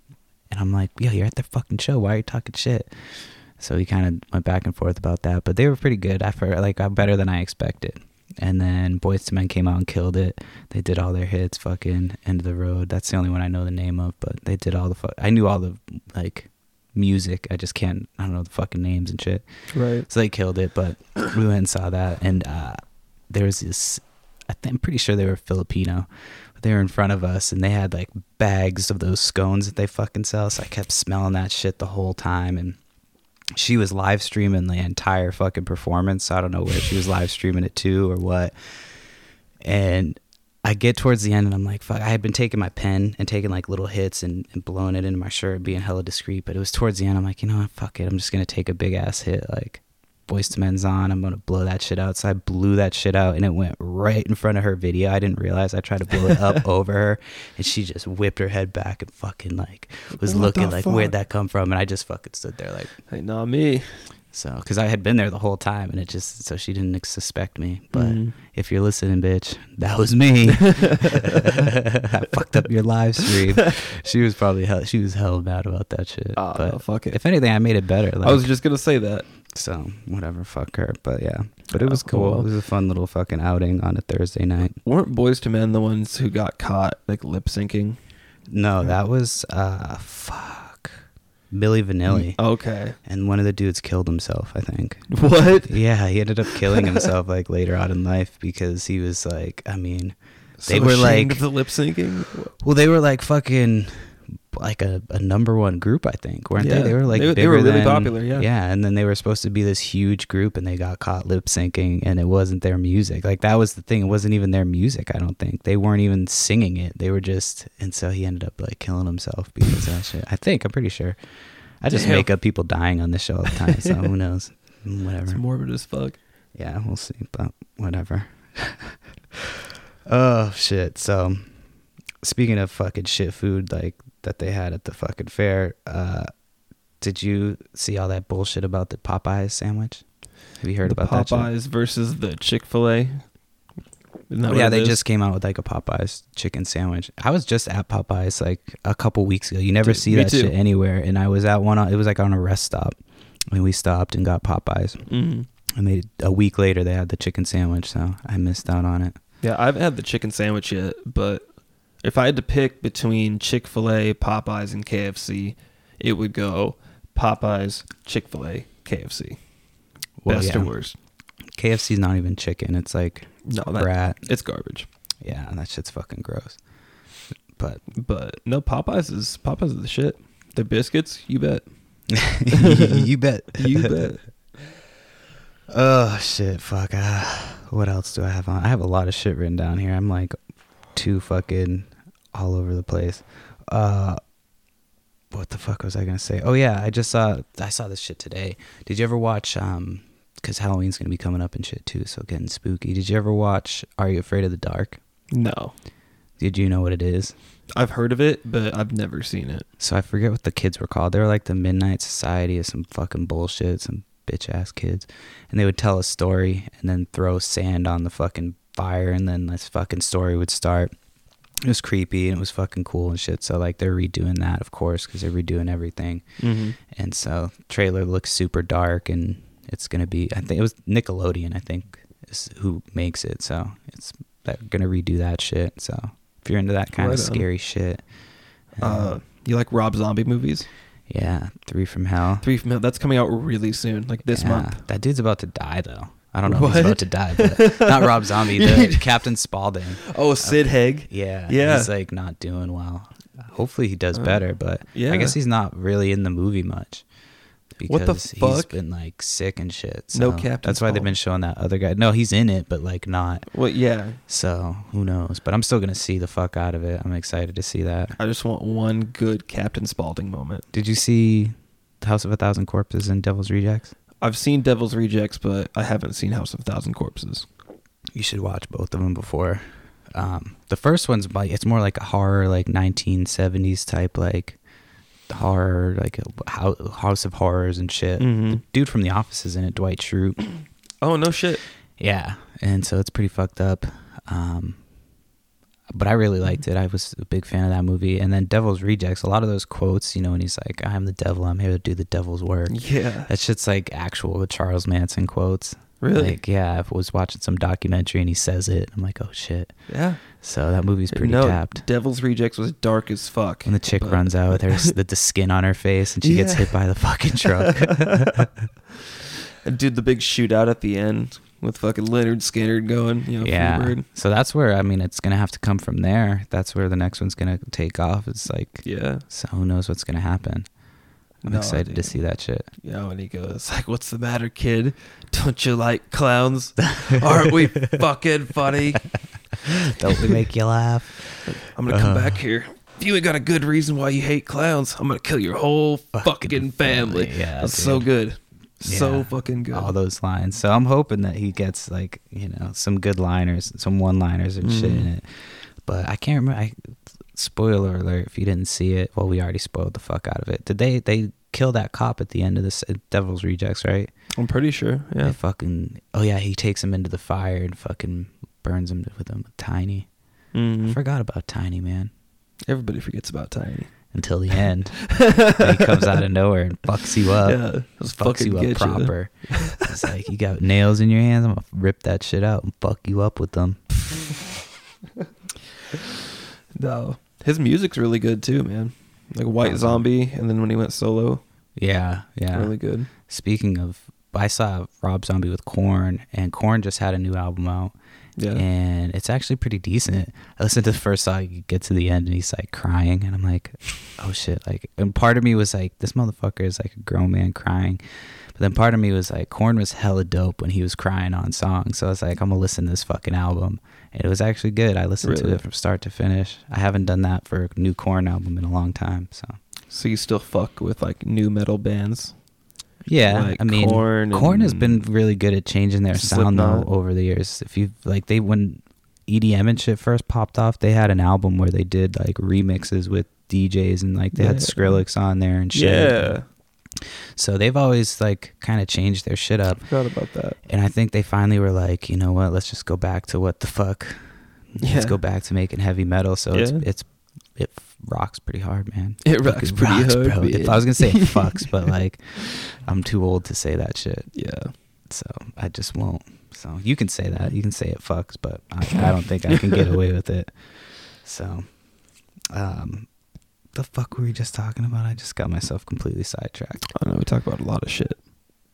[SPEAKER 1] and I'm like, "Yo, you're at the fucking show. Why are you talking shit?" So we kind of went back and forth about that, but they were pretty good. I felt like uh, better than I expected. And then Boyz II Men came out and killed it. They did all their hits, fucking End of the Road. That's the only one I know the name of, but they did all the. fuck. I knew all the like music. I just can't. I don't know the fucking names and shit.
[SPEAKER 2] Right.
[SPEAKER 1] So they killed it, but we went and saw that, and uh, there was this. I think, I'm pretty sure they were Filipino. But they were in front of us, and they had like bags of those scones that they fucking sell. So I kept smelling that shit the whole time, and she was live streaming the entire fucking performance. I don't know where she was live streaming it to or what. And I get towards the end and I'm like, fuck, I had been taking my pen and taking like little hits and, and blowing it into my shirt, being hella discreet. But it was towards the end. I'm like, you know what? Fuck it. I'm just going to take a big ass hit. Like, Boyz II Men's on. I'm going to blow that shit out. So I blew that shit out and it went right in front of her video. I didn't realize I tried to blow it up [LAUGHS] over her and she just whipped her head back and fucking like was
[SPEAKER 2] What
[SPEAKER 1] looking like, where'd that come from? And I just fucking stood there like,
[SPEAKER 2] Hey, not me.
[SPEAKER 1] So, because I had been there the whole time, and it just so she didn't suspect me. But
[SPEAKER 2] Mhm.
[SPEAKER 1] if you're listening, bitch, that was me. [LAUGHS] I fucked up your live stream. She was probably hell. She was hell mad about that shit.
[SPEAKER 2] Ah,
[SPEAKER 1] but
[SPEAKER 2] fuck it.
[SPEAKER 1] if anything, I made it better. Like,
[SPEAKER 2] I was just gonna say that.
[SPEAKER 1] so whatever, fuck her. But yeah, but it
[SPEAKER 2] Oh,
[SPEAKER 1] was cool.
[SPEAKER 2] cool.
[SPEAKER 1] It was a fun little fucking outing on a Thursday night.
[SPEAKER 2] Weren't Boyz II Men the ones who got caught like lip syncing?
[SPEAKER 1] No, that was uh fuck Billy Vanilli, mm,
[SPEAKER 2] Okay.
[SPEAKER 1] and one of the dudes killed himself. I think.
[SPEAKER 2] What?
[SPEAKER 1] Yeah, he ended up killing [LAUGHS] himself like later on in life because he was like, I mean, They were, like-
[SPEAKER 2] the lip syncing.
[SPEAKER 1] well, they were like fucking like a, a number one group, I think, weren't
[SPEAKER 2] Yeah.
[SPEAKER 1] they? They were like
[SPEAKER 2] They- they were really
[SPEAKER 1] than-
[SPEAKER 2] popular, yeah.
[SPEAKER 1] yeah. And then they were supposed to be this huge group, and they got caught lip syncing, and it wasn't their music. Like that was the thing; it wasn't even their music. I don't think they weren't even singing it. They were just, and so he ended up like killing himself because of that shit. I think I'm pretty sure. I just
[SPEAKER 2] Damn.
[SPEAKER 1] make up people dying on this show all the time, so who [LAUGHS] knows? Whatever.
[SPEAKER 2] It's morbid as fuck.
[SPEAKER 1] Yeah, we'll see, but whatever. [LAUGHS] oh shit. So speaking of fucking shit food like that they had at the fucking fair, uh did you see all that bullshit about the Popeyes sandwich? Have you heard
[SPEAKER 2] the
[SPEAKER 1] about that?
[SPEAKER 2] Popeyes versus the Chick Fil A.
[SPEAKER 1] Oh, yeah, they just came out with like a Popeyes chicken sandwich. I was just at Popeyes like a couple weeks ago. You never
[SPEAKER 2] Dude,
[SPEAKER 1] see that
[SPEAKER 2] too.
[SPEAKER 1] shit anywhere. And I was at one. It was like on a rest stop, and we stopped and got Popeyes.
[SPEAKER 2] hmm
[SPEAKER 1] And they a week later they had the chicken sandwich, so I missed out on it.
[SPEAKER 2] Yeah, I haven't had the chicken sandwich yet, but if I had to pick between Chick Fil A, Popeyes, and KFC, it would go Popeyes, Chick Fil A, KFC.
[SPEAKER 1] Well,
[SPEAKER 2] Best
[SPEAKER 1] yeah.
[SPEAKER 2] or worst?
[SPEAKER 1] KFC's not even chicken. It's like
[SPEAKER 2] No, that,
[SPEAKER 1] brat.
[SPEAKER 2] it's garbage.
[SPEAKER 1] Yeah, and that shit's fucking gross. But
[SPEAKER 2] But no, Popeyes is Popeyes is the shit. The biscuits, you bet. [LAUGHS]
[SPEAKER 1] you bet. [LAUGHS]
[SPEAKER 2] You bet.
[SPEAKER 1] Oh shit, fuck. Ah, what else do I have on? I have a lot of shit written down here. I'm like too fucking all over the place. Uh what the fuck was I gonna say? Oh yeah, I just saw I saw this shit today. Did you ever watch um because Halloween's gonna be coming up and shit too, so getting spooky. Did you ever watch Are You Afraid of the Dark?
[SPEAKER 2] No,
[SPEAKER 1] Did you know what it is?
[SPEAKER 2] I've heard of it, but I've never seen it.
[SPEAKER 1] So I forget what the kids were called. They were like the Midnight Society of some fucking bullshit, some bitch ass kids. And they would tell a story and then throw sand on the fucking fire and then this fucking story would start. It was creepy and it was fucking cool and shit. So like they're redoing that, of course, because they're redoing everything.
[SPEAKER 2] Mm-hmm.
[SPEAKER 1] And so trailer looks super dark and it's gonna be. I think it was Nickelodeon. I think is who makes it. So it's they're gonna redo that shit. So if you're into that kind
[SPEAKER 2] Right
[SPEAKER 1] of
[SPEAKER 2] on.
[SPEAKER 1] scary shit,
[SPEAKER 2] Uh, you like Rob Zombie movies?
[SPEAKER 1] yeah, Three from Hell.
[SPEAKER 2] Three from Hell. That's coming out really soon, like this
[SPEAKER 1] Yeah,
[SPEAKER 2] month.
[SPEAKER 1] That dude's about to die though. I don't know
[SPEAKER 2] What?
[SPEAKER 1] he's about to die, but not Rob Zombie, [LAUGHS] the Captain Spaulding.
[SPEAKER 2] Oh, Sid Haig.
[SPEAKER 1] Yeah,
[SPEAKER 2] Yeah.
[SPEAKER 1] He's like not doing well. Hopefully he does
[SPEAKER 2] Uh,
[SPEAKER 1] better, but
[SPEAKER 2] yeah.
[SPEAKER 1] I guess he's not really in the movie much.
[SPEAKER 2] What the
[SPEAKER 1] Because he's
[SPEAKER 2] fuck?
[SPEAKER 1] been like sick and shit.
[SPEAKER 2] No
[SPEAKER 1] so
[SPEAKER 2] Captain
[SPEAKER 1] That's why they've been showing that other guy. No, he's in it, but like not.
[SPEAKER 2] Well, yeah.
[SPEAKER 1] So who knows? But I'm still gonna see the fuck out of it. I'm excited to see that.
[SPEAKER 2] I just want one good Captain Spaulding moment.
[SPEAKER 1] Did you see The House of a Thousand Corpses and Devil's Rejects?
[SPEAKER 2] I've seen Devil's Rejects, but I haven't seen House of Thousand Corpses.
[SPEAKER 1] You should watch both of them before. Um, the first one's like it's more like a horror, like 1970s type, like horror, like a House of Horrors and shit.
[SPEAKER 2] Mhm.
[SPEAKER 1] The dude from The Office is in it, Dwight Schrute.
[SPEAKER 2] Oh no shit.
[SPEAKER 1] Yeah, and so it's pretty fucked up. Um, but I really liked it. I was a big fan of that movie. And then Devil's Rejects, a lot of those quotes, you know, when he's like, "I'm the devil, I'm here to do the devil's work."
[SPEAKER 2] Yeah.
[SPEAKER 1] That shit's like actual Charles Manson quotes.
[SPEAKER 2] Really?
[SPEAKER 1] Like, yeah, I was watching some documentary and he says it. I'm like, oh shit.
[SPEAKER 2] yeah.
[SPEAKER 1] So that movie's pretty
[SPEAKER 2] no,
[SPEAKER 1] tapped.
[SPEAKER 2] Devil's Rejects was dark as fuck.
[SPEAKER 1] And the chick
[SPEAKER 2] but-
[SPEAKER 1] runs out with her [LAUGHS] the, the skin on her face and she gets hit by the fucking truck. [LAUGHS]
[SPEAKER 2] Dude, the big shootout at the end with fucking Lynyrd Skynyrd going, you know,
[SPEAKER 1] yeah.
[SPEAKER 2] Freebird.
[SPEAKER 1] So that's where I mean it's gonna have to come from there. That's where the next one's gonna take off. It's like
[SPEAKER 2] Yeah.
[SPEAKER 1] so who knows what's gonna happen. I'm
[SPEAKER 2] No,
[SPEAKER 1] excited to see that shit.
[SPEAKER 2] Yeah, when he goes [LAUGHS] like, "What's the matter, kid? Don't you like clowns? Aren't we [LAUGHS] fucking funny? [LAUGHS]
[SPEAKER 1] Don't we make you laugh?
[SPEAKER 2] I'm gonna come
[SPEAKER 1] Uh.
[SPEAKER 2] back here. If you ain't got a good reason why you hate clowns, I'm gonna kill your whole fucking, family.
[SPEAKER 1] Yeah,
[SPEAKER 2] That's so
[SPEAKER 1] dude.
[SPEAKER 2] So fucking good.
[SPEAKER 1] All those lines. So I'm hoping that he gets like, you know, some good liners, some one liners and shit in
[SPEAKER 2] Mhm.
[SPEAKER 1] it. But I can't remember I spoiler alert if you didn't see it. Well, we already spoiled the fuck out of it. Did they they kill that cop at the end of this uh, Devil's Rejects? Right?
[SPEAKER 2] I'm pretty sure.
[SPEAKER 1] They
[SPEAKER 2] Yeah.
[SPEAKER 1] fucking. Oh yeah, he takes him into the fire and fucking burns him with him. Tiny. I
[SPEAKER 2] Mhm.
[SPEAKER 1] forgot about Tiny man
[SPEAKER 2] Everybody forgets about Tiny.
[SPEAKER 1] Until the end. He comes out of nowhere and fucks you up.
[SPEAKER 2] yeah, just
[SPEAKER 1] fucks you up proper. it's like you got nails in your hands. I'm gonna rip that shit out and fuck you up with them. [LAUGHS]
[SPEAKER 2] No, his music's really good too, man. Like White
[SPEAKER 1] Uh-huh.
[SPEAKER 2] Zombie, and then when he went solo,
[SPEAKER 1] Yeah, yeah.
[SPEAKER 2] really good.
[SPEAKER 1] Speaking of, I saw Rob Zombie with Korn, and Korn just had a new album out,
[SPEAKER 2] Yeah,
[SPEAKER 1] and it's actually pretty decent. I listened to the first song, you get to the end, and he's like crying, and I'm like, oh shit! Like, and part of me was like, this motherfucker is like a grown man crying, but then part of me was like, Korn was hella dope when he was crying on songs, so I was like, I'm gonna listen to this fucking album, and it was actually good. I listened to it from start to finish. I haven't done that for a new Korn album in a long time, so.
[SPEAKER 2] so you still fuck with like new metal bands?
[SPEAKER 1] Yeah,
[SPEAKER 2] Like
[SPEAKER 1] I mean,
[SPEAKER 2] Korn
[SPEAKER 1] Korn, has been really good at changing their sound though over the years. If you like, they when EDM and shit first popped off, they had an album where they did like remixes with DJs and like they had Skrillex on there and shit.
[SPEAKER 2] Yeah,
[SPEAKER 1] So they've always like kind of changed their shit up,
[SPEAKER 2] forgot about that.
[SPEAKER 1] and I think they finally were like, you know what? Let's just go back to what the fuck.
[SPEAKER 2] Yeah.
[SPEAKER 1] Let's go back to making heavy metal. So it's
[SPEAKER 2] Yeah.
[SPEAKER 1] it's it rocks pretty hard, man.
[SPEAKER 2] It rocks pretty
[SPEAKER 1] rocks,
[SPEAKER 2] hard,
[SPEAKER 1] bro.
[SPEAKER 2] man.
[SPEAKER 1] If I was gonna say it [LAUGHS] fucks, but like I'm too old to say that shit.
[SPEAKER 2] Yeah,
[SPEAKER 1] so I just won't. So you can say that. You can say it fucks, but I, I don't think I can get away with it. So, um, the fuck were we just talking about? I just got myself completely sidetracked.
[SPEAKER 2] I don't know. We talk about a lot of shit.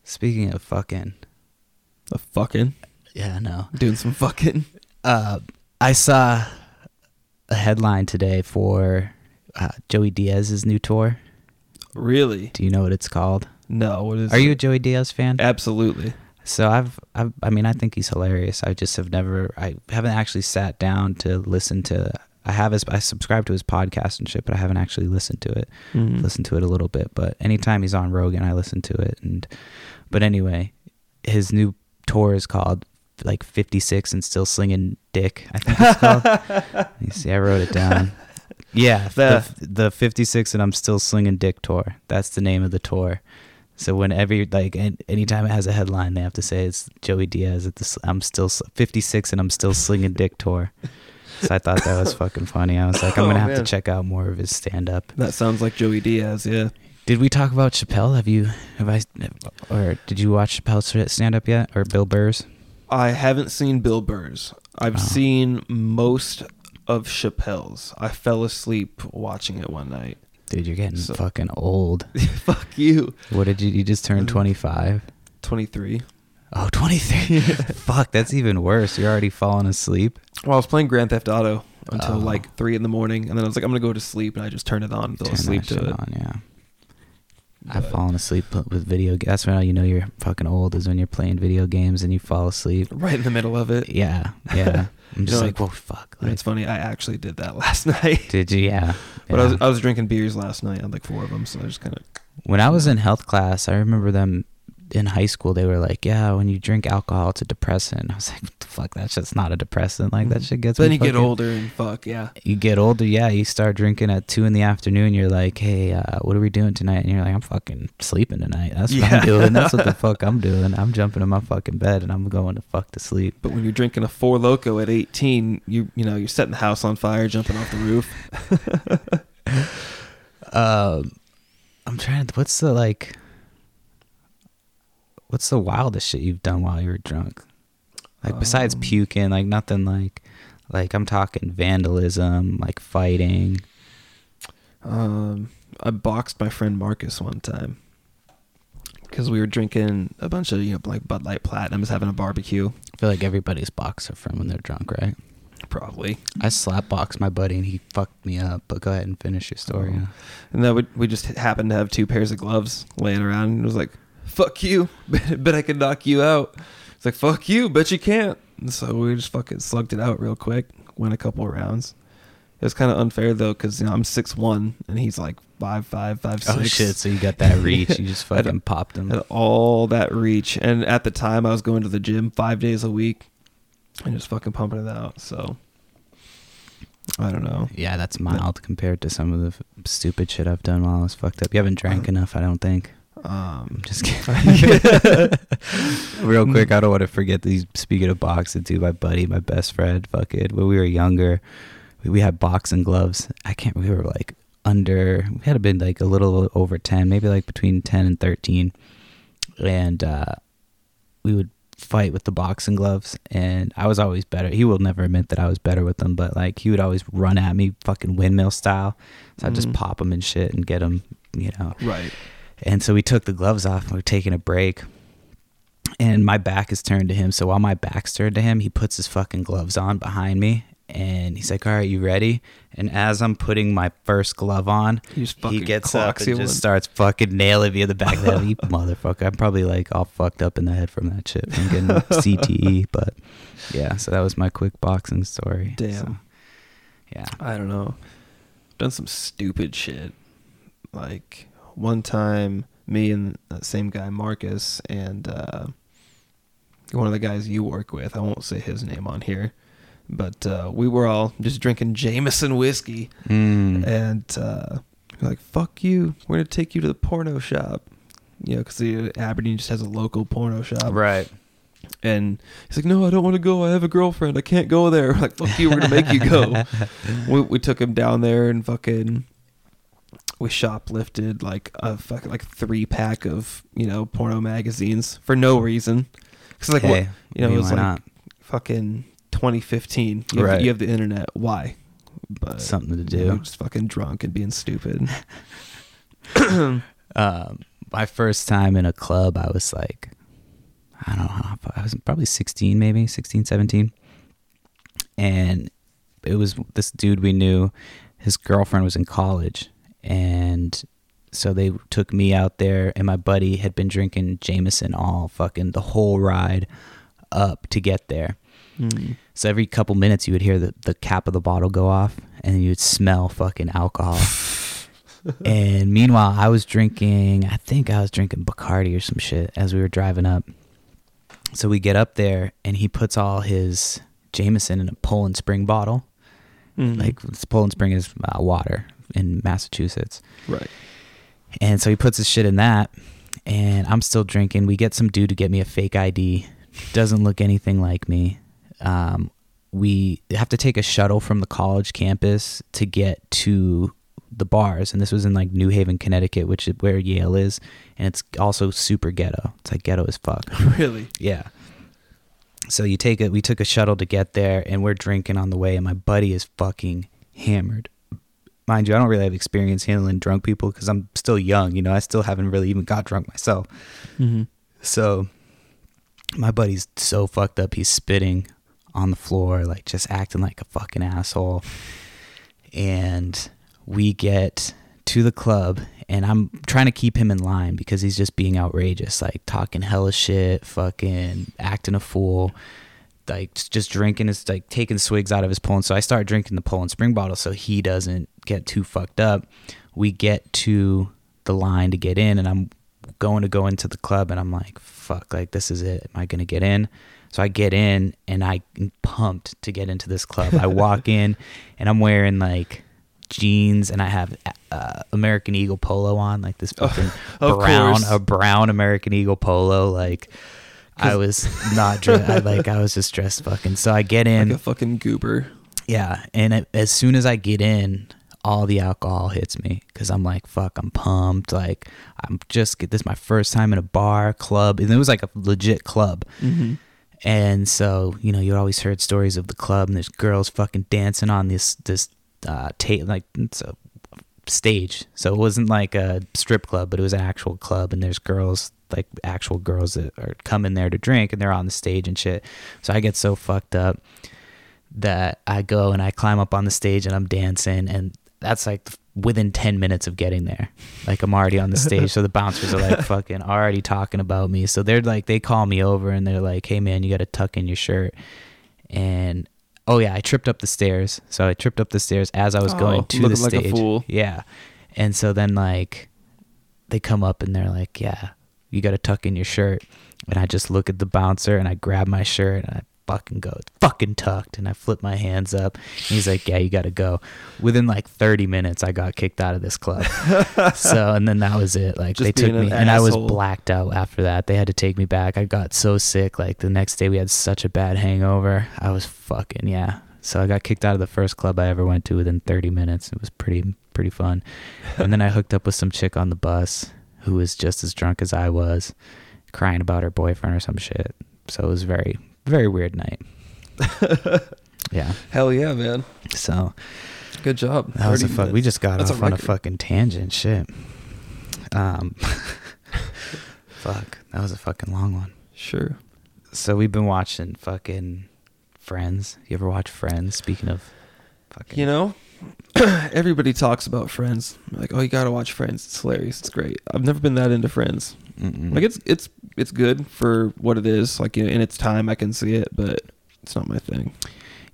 [SPEAKER 1] Speaking of fucking,
[SPEAKER 2] The fucking
[SPEAKER 1] yeah, no.
[SPEAKER 2] doing some fucking.
[SPEAKER 1] Uh, I saw a headline today for uh, Joey Diaz's new tour.
[SPEAKER 2] Really?
[SPEAKER 1] Do you know what it's called?
[SPEAKER 2] No. What is?
[SPEAKER 1] Are you a? Joey Diaz fan?
[SPEAKER 2] Absolutely.
[SPEAKER 1] So I've, I've, I mean, I think he's hilarious. I just have never, I haven't actually sat down to listen to. I have his, I subscribe to his podcast and shit, but I haven't actually listened to it.
[SPEAKER 2] Mhm.
[SPEAKER 1] Listened to it a little bit, but anytime he's on Rogan, I listen to it. And, but anyway, his new tour is called like 56 and still slinging dick. I think it's called. [LAUGHS] Me see, I wrote it down. Yeah, [LAUGHS] the, the 56 and I'm still slinging dick tour. That's the name of the tour. So whenever like an- anytime it has a headline, they have to say it's Joey Diaz at the I'm still 56 and I'm still slinging dick tour. So I thought that was [LAUGHS] fucking funny. I was like, I'm
[SPEAKER 2] Oh,
[SPEAKER 1] gonna have
[SPEAKER 2] man.
[SPEAKER 1] to check out more of his stand up.
[SPEAKER 2] That sounds like Joey Diaz. Yeah.
[SPEAKER 1] Did we talk about Chappelle? Have you have I or did you watch Chappelle's stand up yet or Bill Burr's?
[SPEAKER 2] I haven't seen Bill Burr's. I've
[SPEAKER 1] Oh.
[SPEAKER 2] seen most of Chappelle's. I fell asleep watching it one night.
[SPEAKER 1] Dude, you're getting
[SPEAKER 2] So-
[SPEAKER 1] fucking old. [LAUGHS]
[SPEAKER 2] Fuck you.
[SPEAKER 1] What did you you just turned
[SPEAKER 2] Mm.
[SPEAKER 1] 25?
[SPEAKER 2] 23.
[SPEAKER 1] Oh, 23. [LAUGHS] Fuck, that's even worse. You're already falling asleep.
[SPEAKER 2] Well, I was playing Grand Theft Auto until
[SPEAKER 1] Oh.
[SPEAKER 2] like 3 in the morning, and then I was like, I'm going to go to sleep, and I just turned it on fell asleep to it.
[SPEAKER 1] on, yeah. I've fallen asleep with video games. That's when you know you're fucking old is when you're playing video games and you fall asleep.
[SPEAKER 2] Right in the middle of it.
[SPEAKER 1] Yeah, yeah. [LAUGHS] I'm just
[SPEAKER 2] know,
[SPEAKER 1] like, whoa, fuck. Like,
[SPEAKER 2] it's funny, I actually did that [LAUGHS] last night.
[SPEAKER 1] did you? Yeah.
[SPEAKER 2] But I was, I was drinking beers last night. I had like four of them, so I just kind of.
[SPEAKER 1] when I was in health class, I remember them in high school. They were like, "Yeah, when you drink alcohol, it's a depressant." I was like, "What the fuck? That's just not a depressant. Like that shit gets."
[SPEAKER 2] Then you get older and fuck, yeah.
[SPEAKER 1] You get older, yeah. You start drinking at two in the afternoon. You're like, "Hey, uh, what are we doing tonight?" And you're like, "I'm fucking sleeping tonight. That's what
[SPEAKER 2] Yeah.
[SPEAKER 1] I'm doing. That's what the [LAUGHS] fuck I'm doing. I'm jumping in my fucking bed and I'm going to fuck to sleep."
[SPEAKER 2] But when you're drinking a four loco at 18, you you know you're setting the house on fire, jumping off the roof. [LAUGHS]
[SPEAKER 1] Um, I'm trying to. What's the like? What's the wildest shit you've done while you were drunk? Like besides
[SPEAKER 2] Um,
[SPEAKER 1] puking, like nothing like, like I'm talking vandalism, like fighting.
[SPEAKER 2] Um, I boxed my friend Marcus one time because we were drinking a bunch of you know like Bud Light Platinum, was having a barbecue.
[SPEAKER 1] I feel like everybody's boxed their friend when they're drunk, right?
[SPEAKER 2] Probably.
[SPEAKER 1] I slap boxed my buddy and he fucked me up. But go ahead and finish your story.
[SPEAKER 2] Oh. And then we, we just happened to have two pairs of gloves laying around, and it was like, "Fuck you, [LAUGHS] bet I could knock you out." It's like, "Fuck you, bet you can't." And so we just fucking slugged it out real quick. Went a couple of rounds. It was kind of unfair though, because you know I'm six one and he's like five five five oh, six.
[SPEAKER 1] Oh shit! So you got that [LAUGHS] reach? You just fucking popped him.
[SPEAKER 2] had all that reach. And at the time, I was going to the gym five days a week and just fucking pumping it out. So I don't know.
[SPEAKER 1] Yeah, that's mild compared to some of the f- stupid shit I've done while I was fucked up. You haven't drank [LAUGHS] enough, I don't think.
[SPEAKER 2] Um, [LAUGHS]
[SPEAKER 1] just [LAUGHS] kidding. [LAUGHS] Real quick, I don't want to forget these. Speaking of boxing, too, my buddy, my best friend, fucking, when we were younger, we, we had boxing gloves. I can't, we were like under, we had been like a little over 10, maybe like between 10 and 13. And uh, we would fight with the boxing gloves. And I was always better. He will never admit that I was better with them, but like he would always run at me fucking windmill style. So I'd just
[SPEAKER 2] Mhm.
[SPEAKER 1] pop him and shit and get him, you know.
[SPEAKER 2] right.
[SPEAKER 1] And so we took the gloves off and we are taking a break. And my back is turned to him. So while my back's turned to him, he puts his fucking gloves on behind me. And he's like, All right, you ready? And as I'm putting my first glove on,
[SPEAKER 2] He just
[SPEAKER 1] he
[SPEAKER 2] fucking
[SPEAKER 1] gets up and just starts fucking nailing me in the back of the head. Motherfucker. I'm probably like all fucked up in the head from that shit from getting [LAUGHS] CTE. But yeah, so that was my quick boxing story.
[SPEAKER 2] Damn.
[SPEAKER 1] So, yeah.
[SPEAKER 2] I don't know. I've Done some stupid shit. Like one time, me and that same guy Marcus and uh, one of the guys you work with. I won't say his name on here, but uh, we were all just drinking Jameson whiskey,
[SPEAKER 1] Mm.
[SPEAKER 2] and uh, like, "Fuck you! We're gonna take you to the porno shop." You know, because the Aberdeen just has a local porno shop,
[SPEAKER 1] Right.
[SPEAKER 2] and he's like, "No, I don't want to go. I have a girlfriend. I can't go there." We're like, "Fuck you! We're gonna make you go." [LAUGHS] we we took him down there and fucking we shoplifted like a fucking like three pack of you know porno magazines for no reason. Cause like
[SPEAKER 1] hey,
[SPEAKER 2] what you know
[SPEAKER 1] I mean,
[SPEAKER 2] it was like
[SPEAKER 1] not?
[SPEAKER 2] fucking 2015. You have,
[SPEAKER 1] Right.
[SPEAKER 2] you have the internet. Why? But
[SPEAKER 1] Something to do.
[SPEAKER 2] just fucking drunk and being stupid. [LAUGHS] [COUGHS]
[SPEAKER 1] um, my first time in a club, I was like, I don't know, I was probably 16, maybe 16, 17. And it was this dude we knew. His girlfriend was in college. And so they took me out there, and my buddy had been drinking Jameson all fucking the whole ride up to get there.
[SPEAKER 2] Mm.
[SPEAKER 1] So every couple minutes, you would hear the, the cap of the bottle go off, and you'd smell fucking alcohol. [LAUGHS] and meanwhile, I was drinking, I think I was drinking Bacardi or some shit as we were driving up. So we get up there, and he puts all his Jameson in a Poland Spring bottle.
[SPEAKER 2] Mm.
[SPEAKER 1] Like, Poland Spring is uh, water in Massachusetts.
[SPEAKER 2] right.
[SPEAKER 1] And so he puts his shit in that, and I'm still drinking. We get some dude to get me a fake ID. Doesn't look anything like me. Um, we have to take a shuttle from the college campus to get to the bars, and this was in like New Haven, Connecticut, which is where Yale is, and it's also super ghetto. It's like ghetto as fuck. [LAUGHS]
[SPEAKER 2] Really.
[SPEAKER 1] Yeah. So you take it. We took a shuttle to get there, and we're drinking on the way, and my buddy is fucking hammered. Mind you, I don't really have experience handling drunk people because I'm still young. You know, I still haven't really even got drunk myself.
[SPEAKER 2] Mm-hmm.
[SPEAKER 1] So my buddy's so fucked up. He's spitting on the floor, like just acting like a fucking asshole. And we get to the club, and I'm trying to keep him in line because he's just being outrageous, like talking hella shit, fucking acting a fool, like just drinking his like taking swigs out of his Poland. So I start drinking the Poland Spring bottle so he doesn't get too fucked up. We get to the line to get in, and I'm going to go into the club, and I'm like, fuck, like this is it. Am I gonna get in? So I get in, and I'm pumped to get into this club. I walk in, [LAUGHS] and I'm wearing like jeans, and I have uh, American Eagle polo on, like this fucking [LAUGHS]
[SPEAKER 2] of
[SPEAKER 1] brown,
[SPEAKER 2] course.
[SPEAKER 1] a brown American Eagle polo, like. I was [LAUGHS] not dressed. I, like I was just dressed fucking. So I get in,
[SPEAKER 2] like a fucking goober.
[SPEAKER 1] yeah, and it, as soon as I get in, all the alcohol hits me because I'm like, fuck, I'm pumped. Like I'm just this is my first time in a bar club, and it was like a legit club.
[SPEAKER 2] Mm-hmm.
[SPEAKER 1] And so you know, you always heard stories of the club, and there's girls fucking dancing on this this uh, tape like it's a stage. So it wasn't like a strip club, but it was an actual club, and there's girls like actual girls that are coming there to drink, and they're on the stage and shit. So I get so fucked up that I go and I climb up on the stage and I'm dancing, and that's like within 10 minutes of getting there. Like I'm already on the stage, so the [LAUGHS] bouncers are like fucking already talking about me. So they're like, they call me over and they're like, hey man, you got to tuck in your shirt. And oh yeah, I tripped up the stairs. So I tripped up the stairs as I was
[SPEAKER 2] Oh,
[SPEAKER 1] going to the
[SPEAKER 2] like a
[SPEAKER 1] stage.
[SPEAKER 2] fool.
[SPEAKER 1] Yeah. And so then like they come up and they're like, yeah, you got to tuck in your shirt. And I just look at the bouncer and I grab my shirt and I fucking go. It's fucking tucked. And I flip my hands up. And he's like, yeah, you got to go. Within like 30 minutes, I got kicked out of this club. [LAUGHS] so, and then that was it. Like,
[SPEAKER 2] Just
[SPEAKER 1] they took
[SPEAKER 2] being
[SPEAKER 1] me,
[SPEAKER 2] an
[SPEAKER 1] and I was
[SPEAKER 2] asshole.
[SPEAKER 1] blacked out after that. They had to take me back. I got so sick. Like, the next day, we had such a bad hangover. I was fucking, yeah. So I got kicked out of the first club I ever went to within 30 minutes. It was pretty, pretty fun. and then I hooked up with some chick on the bus who was just as drunk as I was, crying about her boyfriend or some shit. So it was very, very weird night. [LAUGHS] yeah.
[SPEAKER 2] Hell yeah, man.
[SPEAKER 1] So
[SPEAKER 2] Good job.
[SPEAKER 1] that was a
[SPEAKER 2] 30
[SPEAKER 1] fuck. We just got
[SPEAKER 2] That's a
[SPEAKER 1] off on a fucking tangent. Shit. Um. [LAUGHS] fuck. That was a fucking long one.
[SPEAKER 2] Sure.
[SPEAKER 1] So we've been watching fucking Friends. You ever watch Friends? Speaking of fucking.
[SPEAKER 2] You know, [CLEARS THROAT] everybody talks about Friends. Like, oh, you gotta watch Friends. It's hilarious. It's great. I've never been that into Friends.
[SPEAKER 1] Mm-mm.
[SPEAKER 2] Like, it's it's it's good for what it is. Like, you in its time, I can see it, but it's not my thing.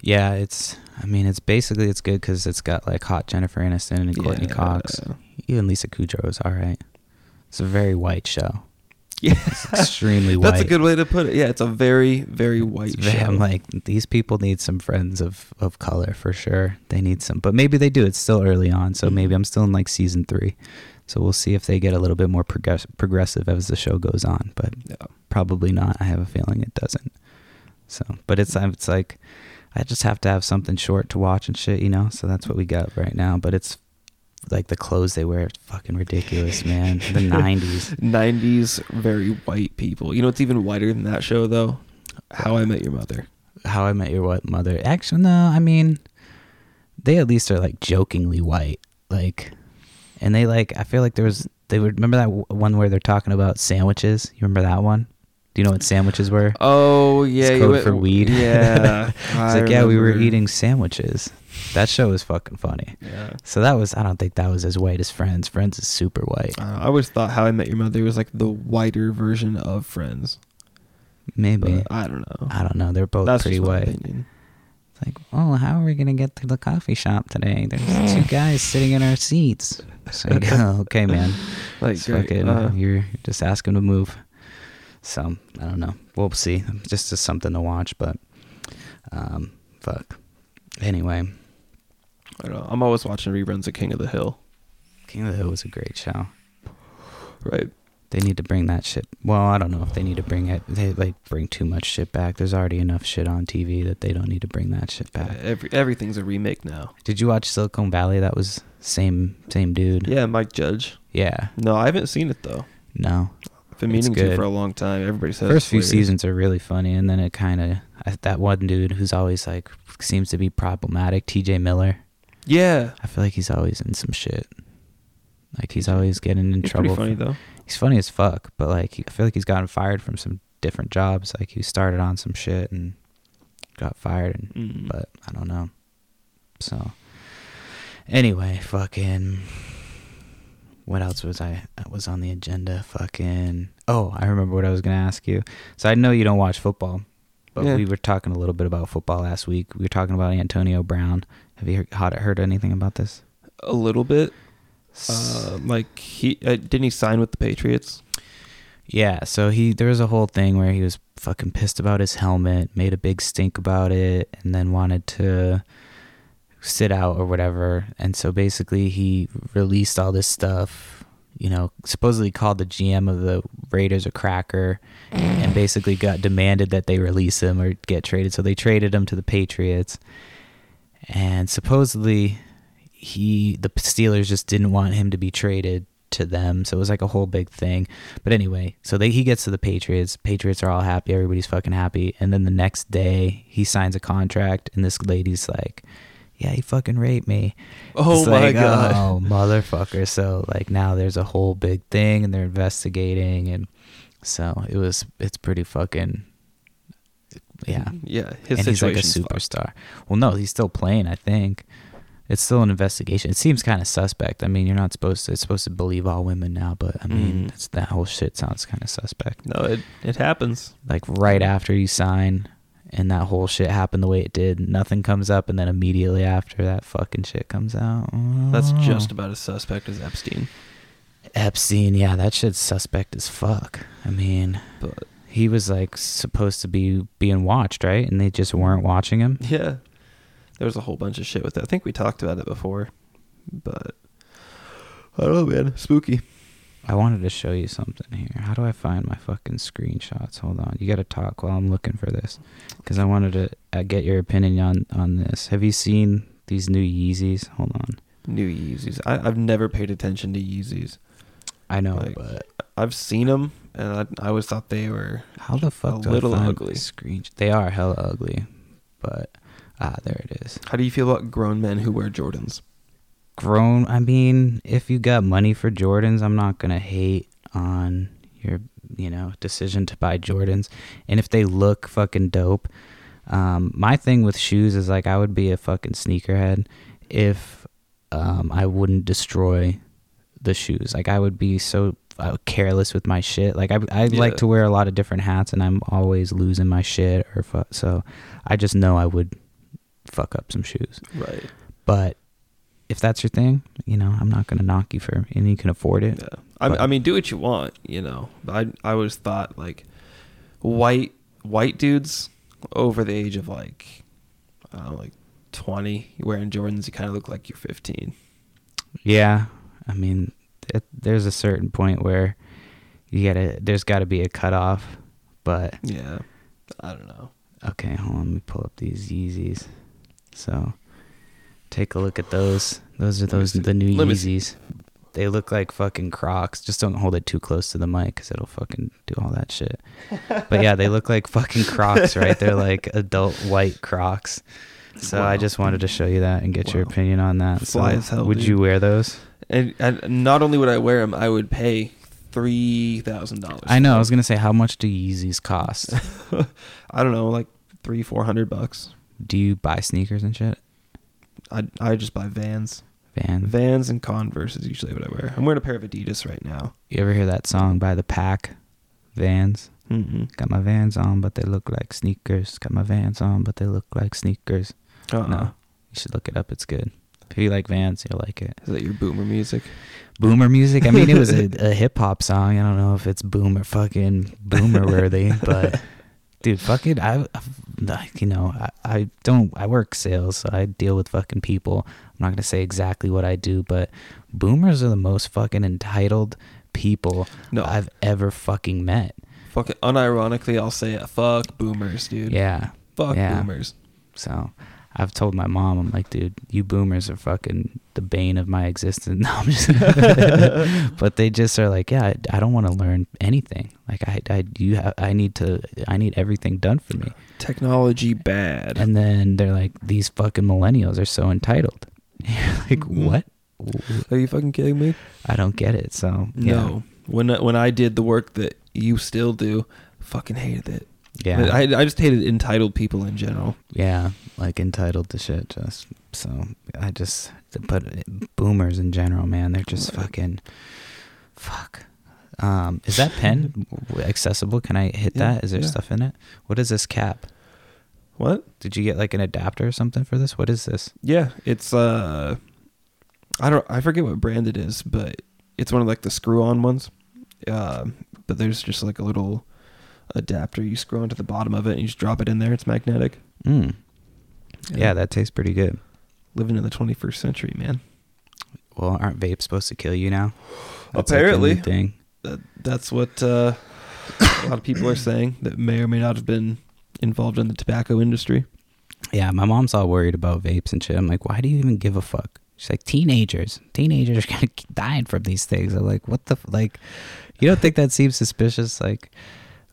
[SPEAKER 1] Yeah, it's. I mean, it's basically it's good because it's got like hot Jennifer Aniston and Courteney
[SPEAKER 2] Yeah.
[SPEAKER 1] Cox. Even Lisa Kudrow is all right. It's a very white show. [LAUGHS]
[SPEAKER 2] Yeah,
[SPEAKER 1] extremely white.
[SPEAKER 2] That's a good way to put it. Yeah, it's a very very white
[SPEAKER 1] It's
[SPEAKER 2] show.
[SPEAKER 1] I'm like, these people need some friends of of color for sure. They need some, but maybe they do. It's still early on, so maybe mm-hmm. I'm still in like season three. So we'll see if they get a little bit more progress- progressive as the show goes on. But
[SPEAKER 2] yeah.
[SPEAKER 1] probably not. I have a feeling it doesn't. So, but it's it's like I just have to have something short to watch and shit, you know. So that's what we got right now. But it's like the clothes they wear, it's fucking ridiculous, man. The [LAUGHS] '90s.
[SPEAKER 2] 90s very white people. You know what's even whiter than that show though? How I Met Your Mother.
[SPEAKER 1] How I Met Your What Mother. Actually, no. I mean, they at least are like jokingly white, like, and they like. I feel like there was. They would remember that one where they're talking about sandwiches. You remember that one? Do you know what sandwiches were?
[SPEAKER 2] Oh yeah,
[SPEAKER 1] It's code
[SPEAKER 2] went-
[SPEAKER 1] for weed.
[SPEAKER 2] Yeah, [LAUGHS]
[SPEAKER 1] It's
[SPEAKER 2] I
[SPEAKER 1] like, yeah, we were eating sandwiches. That show was fucking funny.
[SPEAKER 2] Yeah.
[SPEAKER 1] So that was. I don't think that was as white as Friends. Friends is super white.
[SPEAKER 2] Uh, I always thought How I Met Your Mother was like the whiter version of Friends.
[SPEAKER 1] Maybe.
[SPEAKER 2] But I don't know.
[SPEAKER 1] I don't know. They're both
[SPEAKER 2] That's
[SPEAKER 1] pretty
[SPEAKER 2] just
[SPEAKER 1] white.
[SPEAKER 2] opinion.
[SPEAKER 1] It's like, oh, how are we gonna get to the coffee shop today? There's two [LAUGHS] guys sitting in our seats. So you go, okay, man. [LAUGHS]
[SPEAKER 2] Like,
[SPEAKER 1] fucking-
[SPEAKER 2] Uh,
[SPEAKER 1] you're just asking to move. So I don't know. We'll see. Just as something to watch, but um, fuck. Anyway,
[SPEAKER 2] I don't know. I'm always watching reruns of King of the Hill.
[SPEAKER 1] King of the Hill was a great show.
[SPEAKER 2] Right.
[SPEAKER 1] They need to bring that shit. Well, I don't know if they need to bring it. They like bring too much shit back. There's already enough shit on TV that they don't need to bring that shit back.
[SPEAKER 2] every everything's a remake now.
[SPEAKER 1] Did you watch Silicon Valley? That was same same dude.
[SPEAKER 2] Yeah, Mike Judge.
[SPEAKER 1] Yeah.
[SPEAKER 2] No, I haven't seen it though.
[SPEAKER 1] No.
[SPEAKER 2] I've been meaning to for a long time. Everybody says
[SPEAKER 1] First few seasons are really funny, and then it kind of that one dude who's always like seems to be problematic. T.J. Miller.
[SPEAKER 2] Yeah,
[SPEAKER 1] I feel like he's always in some shit. Like he's always getting in
[SPEAKER 2] it's
[SPEAKER 1] trouble.
[SPEAKER 2] pretty funny
[SPEAKER 1] for-
[SPEAKER 2] though.
[SPEAKER 1] He's funny as fuck, but like I feel like he's gotten fired from some different jobs. Like he started on some shit and got fired, and
[SPEAKER 2] Mm.
[SPEAKER 1] but I don't know. So anyway, fucking. What else was I was on the agenda? Fucking. Oh, I remember what I was gonna ask you. So I know you don't watch football, but
[SPEAKER 2] Yeah.
[SPEAKER 1] we were talking a little bit about football last week. We were talking about Antonio Brown. Have you heard, heard anything about this?
[SPEAKER 2] a little bit. Uh, like he uh, didn't he sign with the Patriots?
[SPEAKER 1] Yeah, so he there was a whole thing where he was fucking pissed about his helmet, made a big stink about it, and then wanted to sit out or whatever. And so basically he released all this stuff, you know, supposedly called the GM of the Raiders a cracker and basically got demanded that they release him or get traded. So they traded him to the Patriots. And supposedly he the Steelers just didn't want him to be traded to them. So it was like a whole big thing. But anyway, so they, he gets to the Patriots. Patriots are all happy. Everybody's fucking happy. And then the next day, he signs a contract, and this lady's like, "Yeah, he fucking raped me."
[SPEAKER 2] Oh
[SPEAKER 1] It's
[SPEAKER 2] my
[SPEAKER 1] like,
[SPEAKER 2] god!
[SPEAKER 1] Oh motherfucker! So like now there's a whole big thing, and they're investigating, and so it was. It's pretty fucking. Yeah,
[SPEAKER 2] yeah. His
[SPEAKER 1] and he's like a
[SPEAKER 2] situation's fucked.
[SPEAKER 1] superstar. Well, no, he's still playing. I think it's still an investigation. It seems kind of suspect. I mean, you're not supposed to. It's supposed to believe all women now, but I mean,
[SPEAKER 2] Mm.
[SPEAKER 1] it's, that whole shit sounds kind of suspect.
[SPEAKER 2] No, it it happens.
[SPEAKER 1] Like right after you sign, and that whole shit happened the way it did. Nothing comes up, and then immediately after that fucking shit comes out.
[SPEAKER 2] That's
[SPEAKER 1] Oh.
[SPEAKER 2] just about as suspect as Epstein.
[SPEAKER 1] Epstein. Yeah, that shit's suspect as fuck. I mean,
[SPEAKER 2] But
[SPEAKER 1] he was like supposed to be being watched, right? And they just weren't watching him.
[SPEAKER 2] Yeah. There was a whole bunch of shit with that. I think we talked about it before, but I don't know, man. Spooky.
[SPEAKER 1] I wanted to show you something here. How do I find my fucking screenshots? Hold on. You got to talk while I'm looking for this because I wanted to uh, get your opinion on on this. Have you seen these new Yeezys? Hold on.
[SPEAKER 2] New Yeezys. I, I've never paid attention to Yeezys.
[SPEAKER 1] I know,
[SPEAKER 2] Like,
[SPEAKER 1] but
[SPEAKER 2] I've seen them, and I, I always thought they were.
[SPEAKER 1] how the fuck
[SPEAKER 2] a
[SPEAKER 1] do
[SPEAKER 2] little ugly.
[SPEAKER 1] Screen. They are hella ugly, but ah, there it is.
[SPEAKER 2] How do you feel about grown men who wear Jordans?
[SPEAKER 1] grown i mean if you got money for jordans i'm not gonna hate on your you know decision to buy jordans and if they look fucking dope um my thing with shoes is like i would be a fucking sneakerhead if um i wouldn't destroy the shoes like i would be so uh, careless with my shit like i, I
[SPEAKER 2] Yeah.
[SPEAKER 1] like to wear a lot of different hats and i'm always losing my shit or fu- so i just know i would fuck up some shoes
[SPEAKER 2] Right.
[SPEAKER 1] but if that's your thing, you know, I'm not gonna knock you for, and you can afford it.
[SPEAKER 2] Yeah. I,
[SPEAKER 1] But-
[SPEAKER 2] I mean, do what you want, you know. But I I always thought like white white dudes over the age of like I don't know, like twenty wearing Jordans, you kind of look like you're fifteen.
[SPEAKER 1] Yeah, I mean, it, there's a certain point where you gotta, there's got to be a cutoff. But
[SPEAKER 2] Yeah. I don't know.
[SPEAKER 1] okay, hold on, let me pull up these Yeezys. So, take a look at those. Those are those the new
[SPEAKER 2] Let.
[SPEAKER 1] Yeezys. They look like fucking Crocs. Just don't hold it too close to the mic because it'll fucking do all that shit. But yeah, they look like fucking Crocs, right? They're [LAUGHS] like adult white Crocs. So I just wanted to show you that and get your opinion on that.
[SPEAKER 2] Fly
[SPEAKER 1] so
[SPEAKER 2] as hell,
[SPEAKER 1] Would
[SPEAKER 2] dude.
[SPEAKER 1] you wear those?
[SPEAKER 2] And, and not only would I wear them, I would pay three thousand dollars.
[SPEAKER 1] I know. I was gonna say, how much do Yeezys cost? [LAUGHS]
[SPEAKER 2] I don't know, like three four hundred bucks.
[SPEAKER 1] do you buy sneakers and shit?
[SPEAKER 2] I I just buy Vans.
[SPEAKER 1] Van.
[SPEAKER 2] Vans and Converse is usually what I wear. I'm wearing a pair of Adidas right now.
[SPEAKER 1] You ever hear that song by the Pack? Vans.
[SPEAKER 2] Mm-hmm.
[SPEAKER 1] Got my Vans on, but they look like sneakers. Got my Vans on, but they look like sneakers.
[SPEAKER 2] Uh-uh.
[SPEAKER 1] No, you should look it up. It's good. If you like Vans, you'll like it.
[SPEAKER 2] Is that your boomer music?
[SPEAKER 1] Boomer music. I mean, it was a, [LAUGHS] a hip hop song. I don't know if it's boomer fucking boomer worthy, [LAUGHS] but dude, fucking, I, I- you know, I, I don't. I work sales, so I deal with fucking people. I'm not gonna say exactly what I do, but boomers are the most fucking entitled people
[SPEAKER 2] No.
[SPEAKER 1] I've ever fucking met.
[SPEAKER 2] Fucking unironically, I'll say it. Fuck boomers, dude.
[SPEAKER 1] Yeah.
[SPEAKER 2] Fuck
[SPEAKER 1] yeah.
[SPEAKER 2] boomers.
[SPEAKER 1] So I've told my mom, I'm like, dude, you boomers are fucking the bane of my existence. [LAUGHS] No, I'm just, [LAUGHS] but they just are like, yeah, I, I don't want to learn anything. Like I, I, you have, I need to, I need everything done for me.
[SPEAKER 2] Technology bad.
[SPEAKER 1] And then they're like, these fucking millennials are so entitled. [LAUGHS] Like,
[SPEAKER 2] Mhm.
[SPEAKER 1] what?
[SPEAKER 2] Are you fucking kidding me?
[SPEAKER 1] I don't get it. So yeah,
[SPEAKER 2] No. When when I did the work that you still do, fucking hated it.
[SPEAKER 1] Yeah,
[SPEAKER 2] I I just hated entitled people in general.
[SPEAKER 1] yeah, like entitled to shit. Just so I just, but boomers in general, man, they're just
[SPEAKER 2] Right.
[SPEAKER 1] fucking, fuck. Um, is that pen [LAUGHS] accessible? Can I hit
[SPEAKER 2] Yeah,
[SPEAKER 1] that? Is there
[SPEAKER 2] yeah.
[SPEAKER 1] stuff in it? What is this cap?
[SPEAKER 2] What?
[SPEAKER 1] Did you get like an adapter or something for this? What is this?
[SPEAKER 2] Yeah, it's uh, I don't, I forget what brand it is, but it's one of like the screw-on ones. Um, but there's just like a little adapter you screw onto the bottom of it, and you just drop it in there. It's magnetic.
[SPEAKER 1] Mm. Yeah. that tastes pretty good.
[SPEAKER 2] living in the 21st century, man.
[SPEAKER 1] Well, aren't vapes supposed to kill you now? That's
[SPEAKER 2] Apparently.
[SPEAKER 1] new thing.
[SPEAKER 2] That, that's what uh, a lot of people are saying that may or may not have been involved in the tobacco industry.
[SPEAKER 1] Yeah, my mom's all worried about vapes and shit. I'm like, why do you even give a fuck? She's like, teenagers, teenagers [LAUGHS] are gonna dying from these things. I'm like, what the f-? like? You don't think that seems suspicious? Like,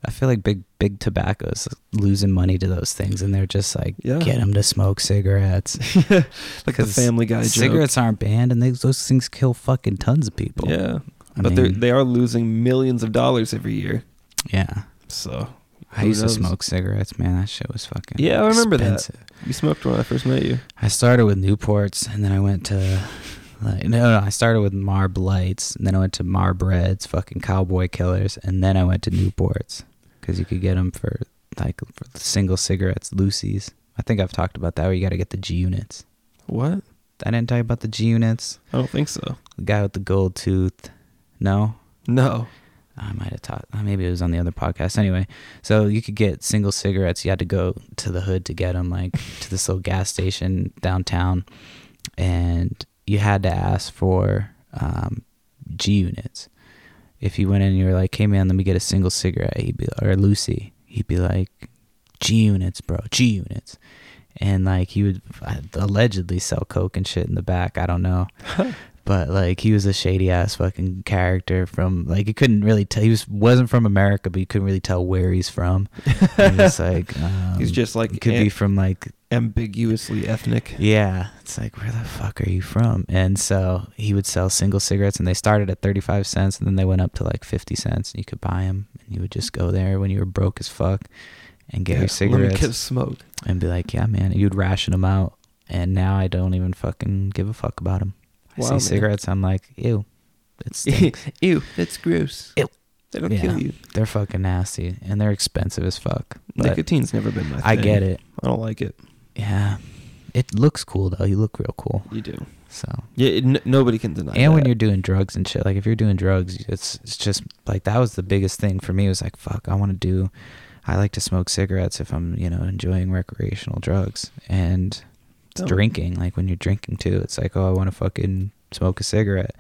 [SPEAKER 1] I feel like big big tobacco's losing money to those things, and they're just like,
[SPEAKER 2] Yeah.
[SPEAKER 1] get them to smoke cigarettes. [LAUGHS]
[SPEAKER 2] like the [LAUGHS] Family Guy joke.
[SPEAKER 1] Cigarettes aren't banned, and they, those things kill fucking tons of people.
[SPEAKER 2] Yeah,
[SPEAKER 1] I
[SPEAKER 2] but
[SPEAKER 1] mean,
[SPEAKER 2] they are losing millions of dollars every year.
[SPEAKER 1] yeah.
[SPEAKER 2] So
[SPEAKER 1] I used
[SPEAKER 2] knows?
[SPEAKER 1] to smoke cigarettes, man. That shit was fucking
[SPEAKER 2] Yeah, I remember that. You smoked when I first met you.
[SPEAKER 1] I started with Newports, and then I went to like no, no, I started with Marb Lights, and then I went to Marb Reds, fucking Cowboy Killers, and then I went to Newports because you could get them for like for single cigarettes, loosies. I think I've talked about that. Where you got to get the G units.
[SPEAKER 2] What?
[SPEAKER 1] I didn't tell you about the G units.
[SPEAKER 2] I don't think so.
[SPEAKER 1] The guy with the gold tooth. No,
[SPEAKER 2] No.
[SPEAKER 1] I might have talked. uh, Maybe it was on the other podcast. Anyway, so you could get single cigarettes. You had to go to the hood to get them, like to this little gas station downtown, and you had to ask for um, G units. If you went in and you were like, "Hey man, let me get a single cigarette," he'd be or loosie, he'd be like, "G units, bro, G units," and like he would uh, allegedly sell coke and shit in the back. I don't know. [LAUGHS] But like he was a shady ass fucking character from like you couldn't really tell he was wasn't from America, but you couldn't really tell where he's from. He was [LAUGHS] like um,
[SPEAKER 2] He's just like
[SPEAKER 1] he could be from like
[SPEAKER 2] ambiguously ethnic.
[SPEAKER 1] yeah. It's like where the fuck are you from? And so he would sell single cigarettes, and they started at thirty five cents, and then they went up to like fifty cents. And you could buy them, and you would just go there when you were broke as fuck and get
[SPEAKER 2] Yeah,
[SPEAKER 1] your
[SPEAKER 2] Let me get a smoke.
[SPEAKER 1] and be like, yeah, man. You'd ration them out, and now I don't even fucking give a fuck about them. I
[SPEAKER 2] Wow,
[SPEAKER 1] see
[SPEAKER 2] man.
[SPEAKER 1] cigarettes, I'm like, ew, it [LAUGHS] stinks.
[SPEAKER 2] Ew, that's gross.
[SPEAKER 1] Ew.
[SPEAKER 2] They don't
[SPEAKER 1] Yeah.
[SPEAKER 2] kill you.
[SPEAKER 1] they're fucking nasty, and they're expensive as fuck.
[SPEAKER 2] Nicotine's never been my thing.
[SPEAKER 1] I get it.
[SPEAKER 2] I don't like it.
[SPEAKER 1] Yeah, it looks cool though. You look real cool.
[SPEAKER 2] You do.
[SPEAKER 1] So,
[SPEAKER 2] Yeah, it, n- nobody can deny
[SPEAKER 1] and when you're doing drugs and shit, like if you're doing drugs, it's it's just like that was the biggest thing for me. It was like, fuck, I want to do. I like to smoke cigarettes if I'm, you know, enjoying recreational drugs and it's
[SPEAKER 2] Don't.
[SPEAKER 1] drinking. Like when you're drinking too, it's like, oh, I want to fucking smoke a cigarette,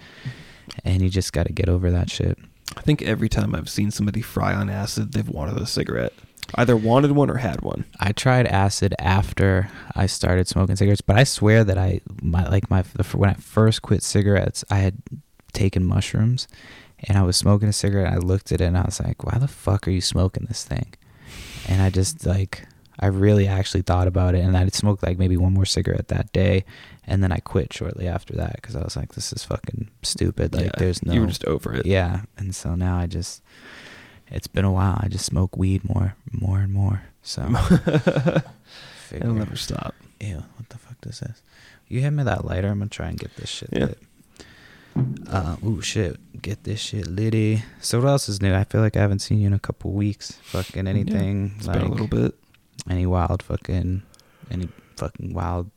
[SPEAKER 1] and you just got to get over that shit.
[SPEAKER 2] I think every time I've seen somebody fry on acid, they've wanted a cigarette. Either wanted one or had one.
[SPEAKER 1] I tried acid after I started smoking cigarettes, but I swear that I my like my the, when I first quit cigarettes, I had taken mushrooms, and I was smoking a cigarette. And I looked at it and I was like, "Why the fuck are you smoking this thing?" And I just like I really actually thought about it, and I smoked like maybe one more cigarette that day, and then I quit shortly after that because I was like, "This is fucking stupid." Like,
[SPEAKER 2] Yeah,
[SPEAKER 1] there's no
[SPEAKER 2] You were just over it.
[SPEAKER 1] yeah, and so now I just it's been a while. I just smoke weed more, more and more. So [LAUGHS]
[SPEAKER 2] It'll never stop.
[SPEAKER 1] Ew, what the fuck does this? You hand me that lighter. I'm gonna try and get this shit
[SPEAKER 2] Yeah.
[SPEAKER 1] lit. Uh, ooh, shit. Get this shit litty. So what else is new? I feel like I haven't seen you in a couple weeks. Fucking anything
[SPEAKER 2] It's
[SPEAKER 1] like
[SPEAKER 2] been a little bit.
[SPEAKER 1] any wild fucking any fucking wild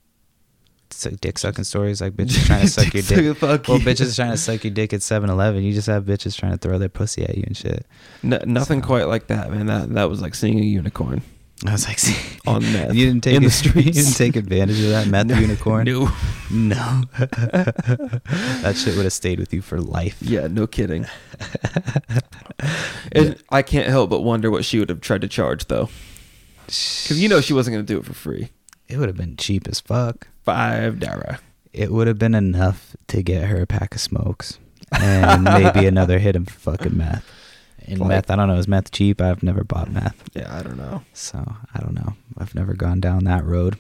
[SPEAKER 1] dick sucking stories like bitches [LAUGHS] trying to suck your dick.
[SPEAKER 2] Fuck
[SPEAKER 1] Well, bitches trying to suck your dick at 7-Eleven. You just have bitches trying to throw their pussy at you and shit.
[SPEAKER 2] No, nothing
[SPEAKER 1] So-
[SPEAKER 2] quate like that, man. That that was like seeing a unicorn
[SPEAKER 1] I was like, [LAUGHS]
[SPEAKER 2] on meth.
[SPEAKER 1] you didn't take
[SPEAKER 2] in the [LAUGHS]
[SPEAKER 1] you didn't take advantage of that meth unicorn.
[SPEAKER 2] No.
[SPEAKER 1] No. that shit would have stayed with you for life.
[SPEAKER 2] Yeah, no kidding. and I can't help but wonder what she would have tried to charge though, because you know she wasn't gonna do it for free.
[SPEAKER 1] It would have been cheap as fuck.
[SPEAKER 2] Five dollar.
[SPEAKER 1] It would have been enough to get her a pack of smokes and maybe [LAUGHS] another hit of fucking meth. And
[SPEAKER 2] Like-
[SPEAKER 1] meth, I don't know, is meth cheap? I've never bought meth.
[SPEAKER 2] Yeah, I don't know.
[SPEAKER 1] So I don't know. I've never gone down that road.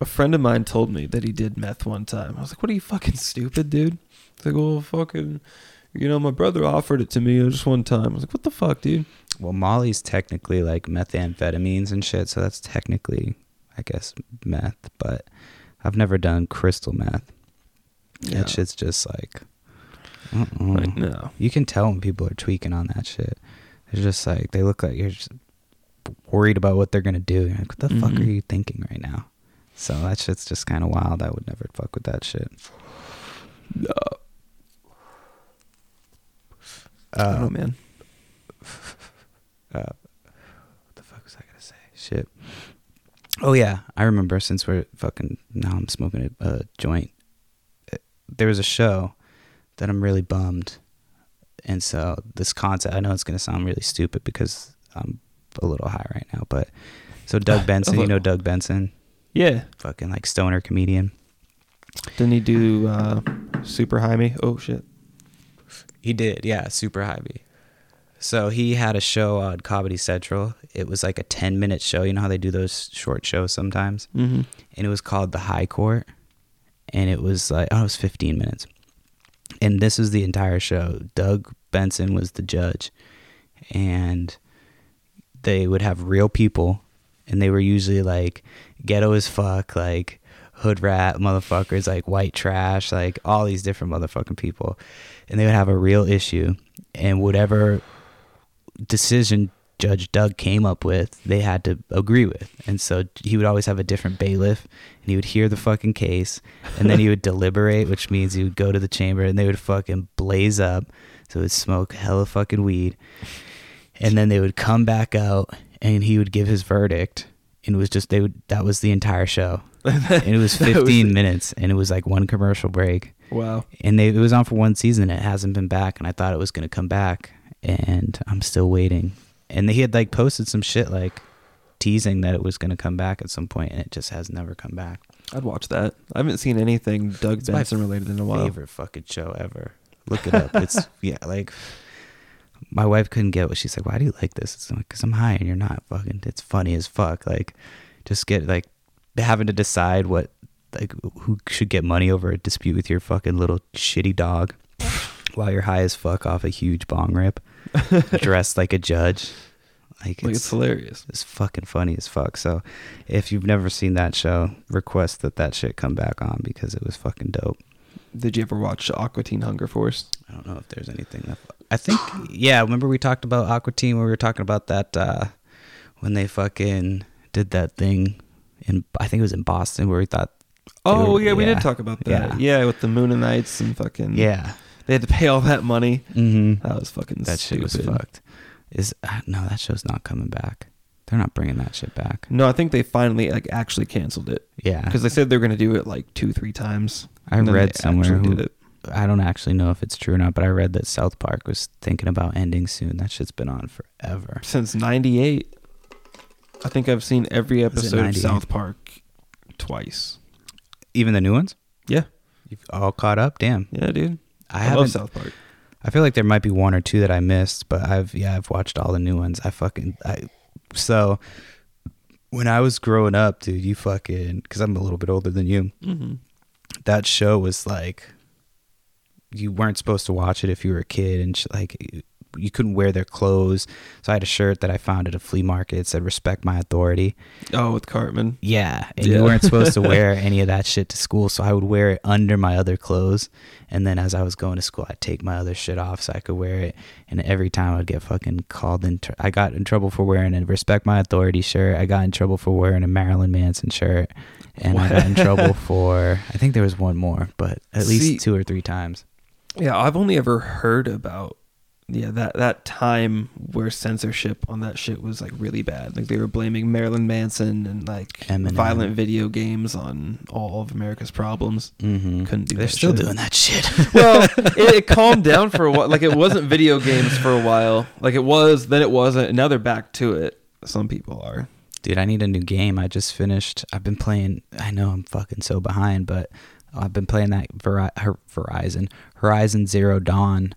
[SPEAKER 2] A friend of mine told me that he did meth one time. I was like, "What are you fucking stupid, dude?" He's like, "Well, fucking, you know, my brother offered it to me just one time." I was like, "What the fuck, dude?"
[SPEAKER 1] Well, Molly's technically like methamphetamines and shit, so that's technically, I guess, meth. But I've never done crystal meth.
[SPEAKER 2] Yeah.
[SPEAKER 1] That shit's just like.
[SPEAKER 2] Like, no.
[SPEAKER 1] you can tell when people are tweaking on that shit. They're just like they look like you're just worried about what they're gonna do. You're like, what the fuck are
[SPEAKER 2] Mhm.
[SPEAKER 1] you thinking right now? So that shit's just kind of wild. I would never fuck with that shit.
[SPEAKER 2] No. I don't know,
[SPEAKER 1] Uh,
[SPEAKER 2] man. [LAUGHS]
[SPEAKER 1] uh, what the fuck was I gonna say? Shit. Oh yeah, I remember. Since we're fucking now, I'm smoking a, a joint. Uh, There was a show that I'm really bummed, and so this concept. I know it's gonna sound really stupid because I'm a little high right now, but so Doug [LAUGHS] Benson, you know Doug Benson,
[SPEAKER 2] Yeah.
[SPEAKER 1] fucking like stoner comedian.
[SPEAKER 2] Didn't he do uh, Super High Me? Oh shit.
[SPEAKER 1] He did, yeah, super high B. So he had a show on Comedy Central. It was like a 10 minute show. You know how they do those short shows sometimes?
[SPEAKER 2] Mm-hmm.
[SPEAKER 1] And it was called The High Court. And it was like, oh, it was 15 minutes. And this was the entire show. Doug Benson was the judge. And they would have real people. And they were usually like ghetto as fuck, like hood rat motherfuckers, like white trash, like all these different motherfucking people. And they would have a real issue. And whatever decision Judge Doug came up with, they had to agree with. And so he would always have a different bailiff and he would hear the fucking case and then he would [LAUGHS] deliberate, which means he would go to the chamber and they would fucking blaze up. So it would smoke hella fucking weed. And then they would come back out and he would give his verdict. And it was just, they would, that was the entire show. [LAUGHS] And it was
[SPEAKER 2] That was
[SPEAKER 1] 15 minutes and it was like one commercial break
[SPEAKER 2] Wow.
[SPEAKER 1] and they, it was on for one season. It hasn't been back, and I thought it was gonna come back, and I'm still waiting. And he had like posted some shit like teasing that it was gonna come back at some point, and it just has never come back.
[SPEAKER 2] I'd watch that. I haven't seen anything Doug
[SPEAKER 1] It's my
[SPEAKER 2] Benson related in a while.
[SPEAKER 1] Favorite fucking show ever. Look it up. It's [LAUGHS] yeah, like my wife couldn't get what she's like. Why do you like this? It's like because I'm high and you're not. Fucking, it's funny as fuck. Like, just get like having to decide what like who should get money over a dispute with your fucking little shitty dog [LAUGHS] while you're high as fuck off a huge bong rip, [LAUGHS] dressed like a judge. Like
[SPEAKER 2] Like
[SPEAKER 1] it's,
[SPEAKER 2] it's hilarious.
[SPEAKER 1] it's fucking funny as fuck. So if you've never seen that show, request that that shit come back on because it was fucking dope.
[SPEAKER 2] Did you ever watch Aqua Teen Hunger Force?
[SPEAKER 1] I don't know if there's anything that I think [GASPS] yeah, remember we talked about Aqua Teen when we were talking about that uh when they fucking did that thing in I think it was in Boston where we thought
[SPEAKER 2] Oh
[SPEAKER 1] were-
[SPEAKER 2] yeah, we did talk about that.
[SPEAKER 1] Yeah.
[SPEAKER 2] Yeah, with the Moon Mooninites and fucking
[SPEAKER 1] Yeah.
[SPEAKER 2] They had to pay all that money.
[SPEAKER 1] Mm-hmm.
[SPEAKER 2] That was fucking
[SPEAKER 1] That shit was fucked. Is uh, no, that show's not coming back. They're not bringing that shit back.
[SPEAKER 2] No, I think they finally like actually canceled it
[SPEAKER 1] Yeah.
[SPEAKER 2] because they said they're gonna do it like two, three times.
[SPEAKER 1] I read somewhere who-
[SPEAKER 2] did it.
[SPEAKER 1] I don't actually know if it's true or not, but I read that South Park was thinking about ending soon. That shit's been on forever.
[SPEAKER 2] since '98. I think I've seen every episode of South Park twice.
[SPEAKER 1] Even the new ones?
[SPEAKER 2] Yeah,
[SPEAKER 1] You've all caught up? Damn.
[SPEAKER 2] yeah, dude.
[SPEAKER 1] I,
[SPEAKER 2] I, love South Park.
[SPEAKER 1] I feel like there might be one or two that I missed, but I've yeah, I've watched all the new ones. I fucking I so when I was growing up, dude, you fucking cuz I'm a little bit older than you.
[SPEAKER 2] Mm-hmm.
[SPEAKER 1] That show was like you weren't supposed to watch it if you were a kid and sh- like you couldn't wear their clothes. So I had a shirt that I found at a flea market. It said respect my authority.
[SPEAKER 2] Oh, with Cartman.
[SPEAKER 1] Yeah, and
[SPEAKER 2] Yeah.
[SPEAKER 1] you weren't supposed to [LAUGHS] wear any of that shit to school, so I would wear it under my other clothes, and then as I was going to school, I'd take my other shit off so I could wear it. And every time I'd get fucking called in, tr- I got in trouble for wearing a respect my authority shirt. I got in trouble for wearing a Marilyn Manson shirt, and I got in trouble for I think there was one more, but at least
[SPEAKER 2] See-
[SPEAKER 1] two or three times.
[SPEAKER 2] Yeah, I've only ever heard about yeah that that time where censorship on that shit was like really bad. Like they were blaming Marilyn Manson and like
[SPEAKER 1] Eminem.
[SPEAKER 2] violent video games on all of America's problems.
[SPEAKER 1] Mm-hmm.
[SPEAKER 2] Couldn't do
[SPEAKER 1] They're still
[SPEAKER 2] shit.
[SPEAKER 1] doing that shit. [LAUGHS] [LAUGHS]
[SPEAKER 2] Well, it, it calmed down for a while. Like it wasn't video games for a while. Like it was, then it wasn't, and now they're back to it. Some people are.
[SPEAKER 1] Dude, I need a new game. I just finished. I've been playing. I know I'm fucking so behind, but I've been playing that Veri- Verizon Horizon Zero Dawn,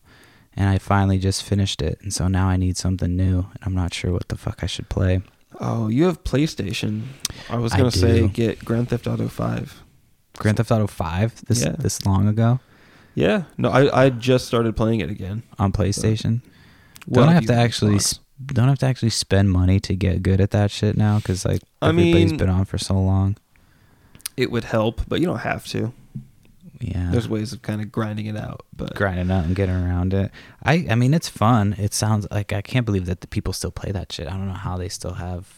[SPEAKER 1] and I finally just finished it. And so now I need something new, and I'm not sure what the fuck I should play.
[SPEAKER 2] Oh, you have PlayStation. I was gonna say get Grand Theft Auto Five.
[SPEAKER 1] Grand Theft Auto Five this
[SPEAKER 2] Yeah.
[SPEAKER 1] this long ago
[SPEAKER 2] Yeah, no, I I just started playing it again.
[SPEAKER 1] on PlayStation.
[SPEAKER 2] Well,
[SPEAKER 1] don't
[SPEAKER 2] if
[SPEAKER 1] have to actually
[SPEAKER 2] Xbox.
[SPEAKER 1] s- don't have to actually spend money to get good at that shit now because like
[SPEAKER 2] I
[SPEAKER 1] everybody's
[SPEAKER 2] mean-
[SPEAKER 1] been on for so long.
[SPEAKER 2] It would help, but you don't have to.
[SPEAKER 1] Yeah,
[SPEAKER 2] There's ways of kind of grinding it out, but
[SPEAKER 1] grinding out and getting around it. I I mean it's fun. It sounds like I can't believe that the people still play that shit. I don't know how they still have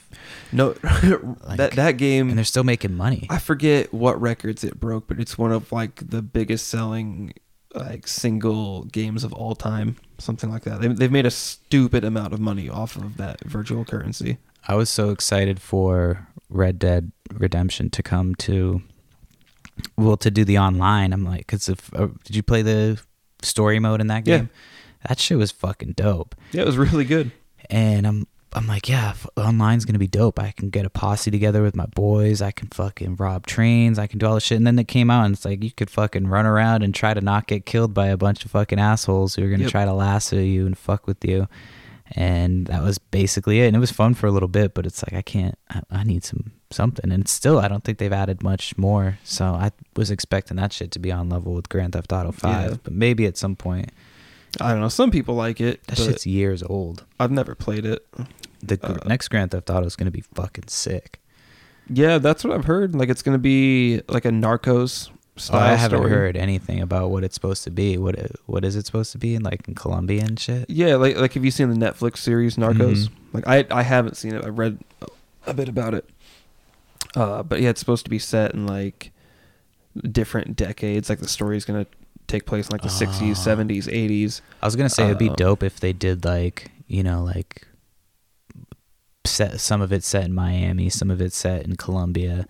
[SPEAKER 2] no, [LAUGHS] that that game
[SPEAKER 1] and they're still making money.
[SPEAKER 2] I forget what records it broke, but it's one of like the biggest selling like single games of all time, something like that. They, they've made a stupid amount of money off of that virtual currency.
[SPEAKER 1] I was so excited for Red Dead Redemption to come to well to do the online. I'm like cuz if uh, did you play the story mode in that game Yeah. That shit was fucking dope.
[SPEAKER 2] Yeah, it was really good.
[SPEAKER 1] and I'm I'm like, yeah, f- online's gonna be dope. I can get a posse together with my boys. I can fucking rob trains. I can do all this shit. And then it came out, and it's like you could fucking run around and try to not get killed by a bunch of fucking assholes who are gonna
[SPEAKER 2] Yep.
[SPEAKER 1] try to lasso you and fuck with you. And that was basically it. And it was fun for a little bit, but it's like I can't. I, I need some something. And still, I don't think they've added much more. So I was expecting that shit to be on level with Grand Theft Auto Five,
[SPEAKER 2] Yeah.
[SPEAKER 1] but maybe at some point.
[SPEAKER 2] I don't know. Some people like it.
[SPEAKER 1] That
[SPEAKER 2] but
[SPEAKER 1] shit's years old.
[SPEAKER 2] I've never played it.
[SPEAKER 1] The
[SPEAKER 2] Uh,
[SPEAKER 1] next Grand Theft Auto is gonna be fucking sick.
[SPEAKER 2] Yeah, that's what I've heard. Like it's gonna be like a Narcos
[SPEAKER 1] Oh, I haven't
[SPEAKER 2] story.
[SPEAKER 1] heard anything about what it's supposed to be. What what is it supposed to be in like in Colombia and shit?
[SPEAKER 2] Yeah, like like have you seen the Netflix series Narcos?
[SPEAKER 1] Mhm.
[SPEAKER 2] Like I I haven't seen it. I read a bit about it. Uh, but yeah, it's supposed to be set in like different decades. Like the story's gonna take place in like the
[SPEAKER 1] Ah.
[SPEAKER 2] sixties, seventies, eighties.
[SPEAKER 1] I was gonna say it'd be
[SPEAKER 2] Um,
[SPEAKER 1] dope if they did like you know like set some of it set in Miami, some of it set in Colombia,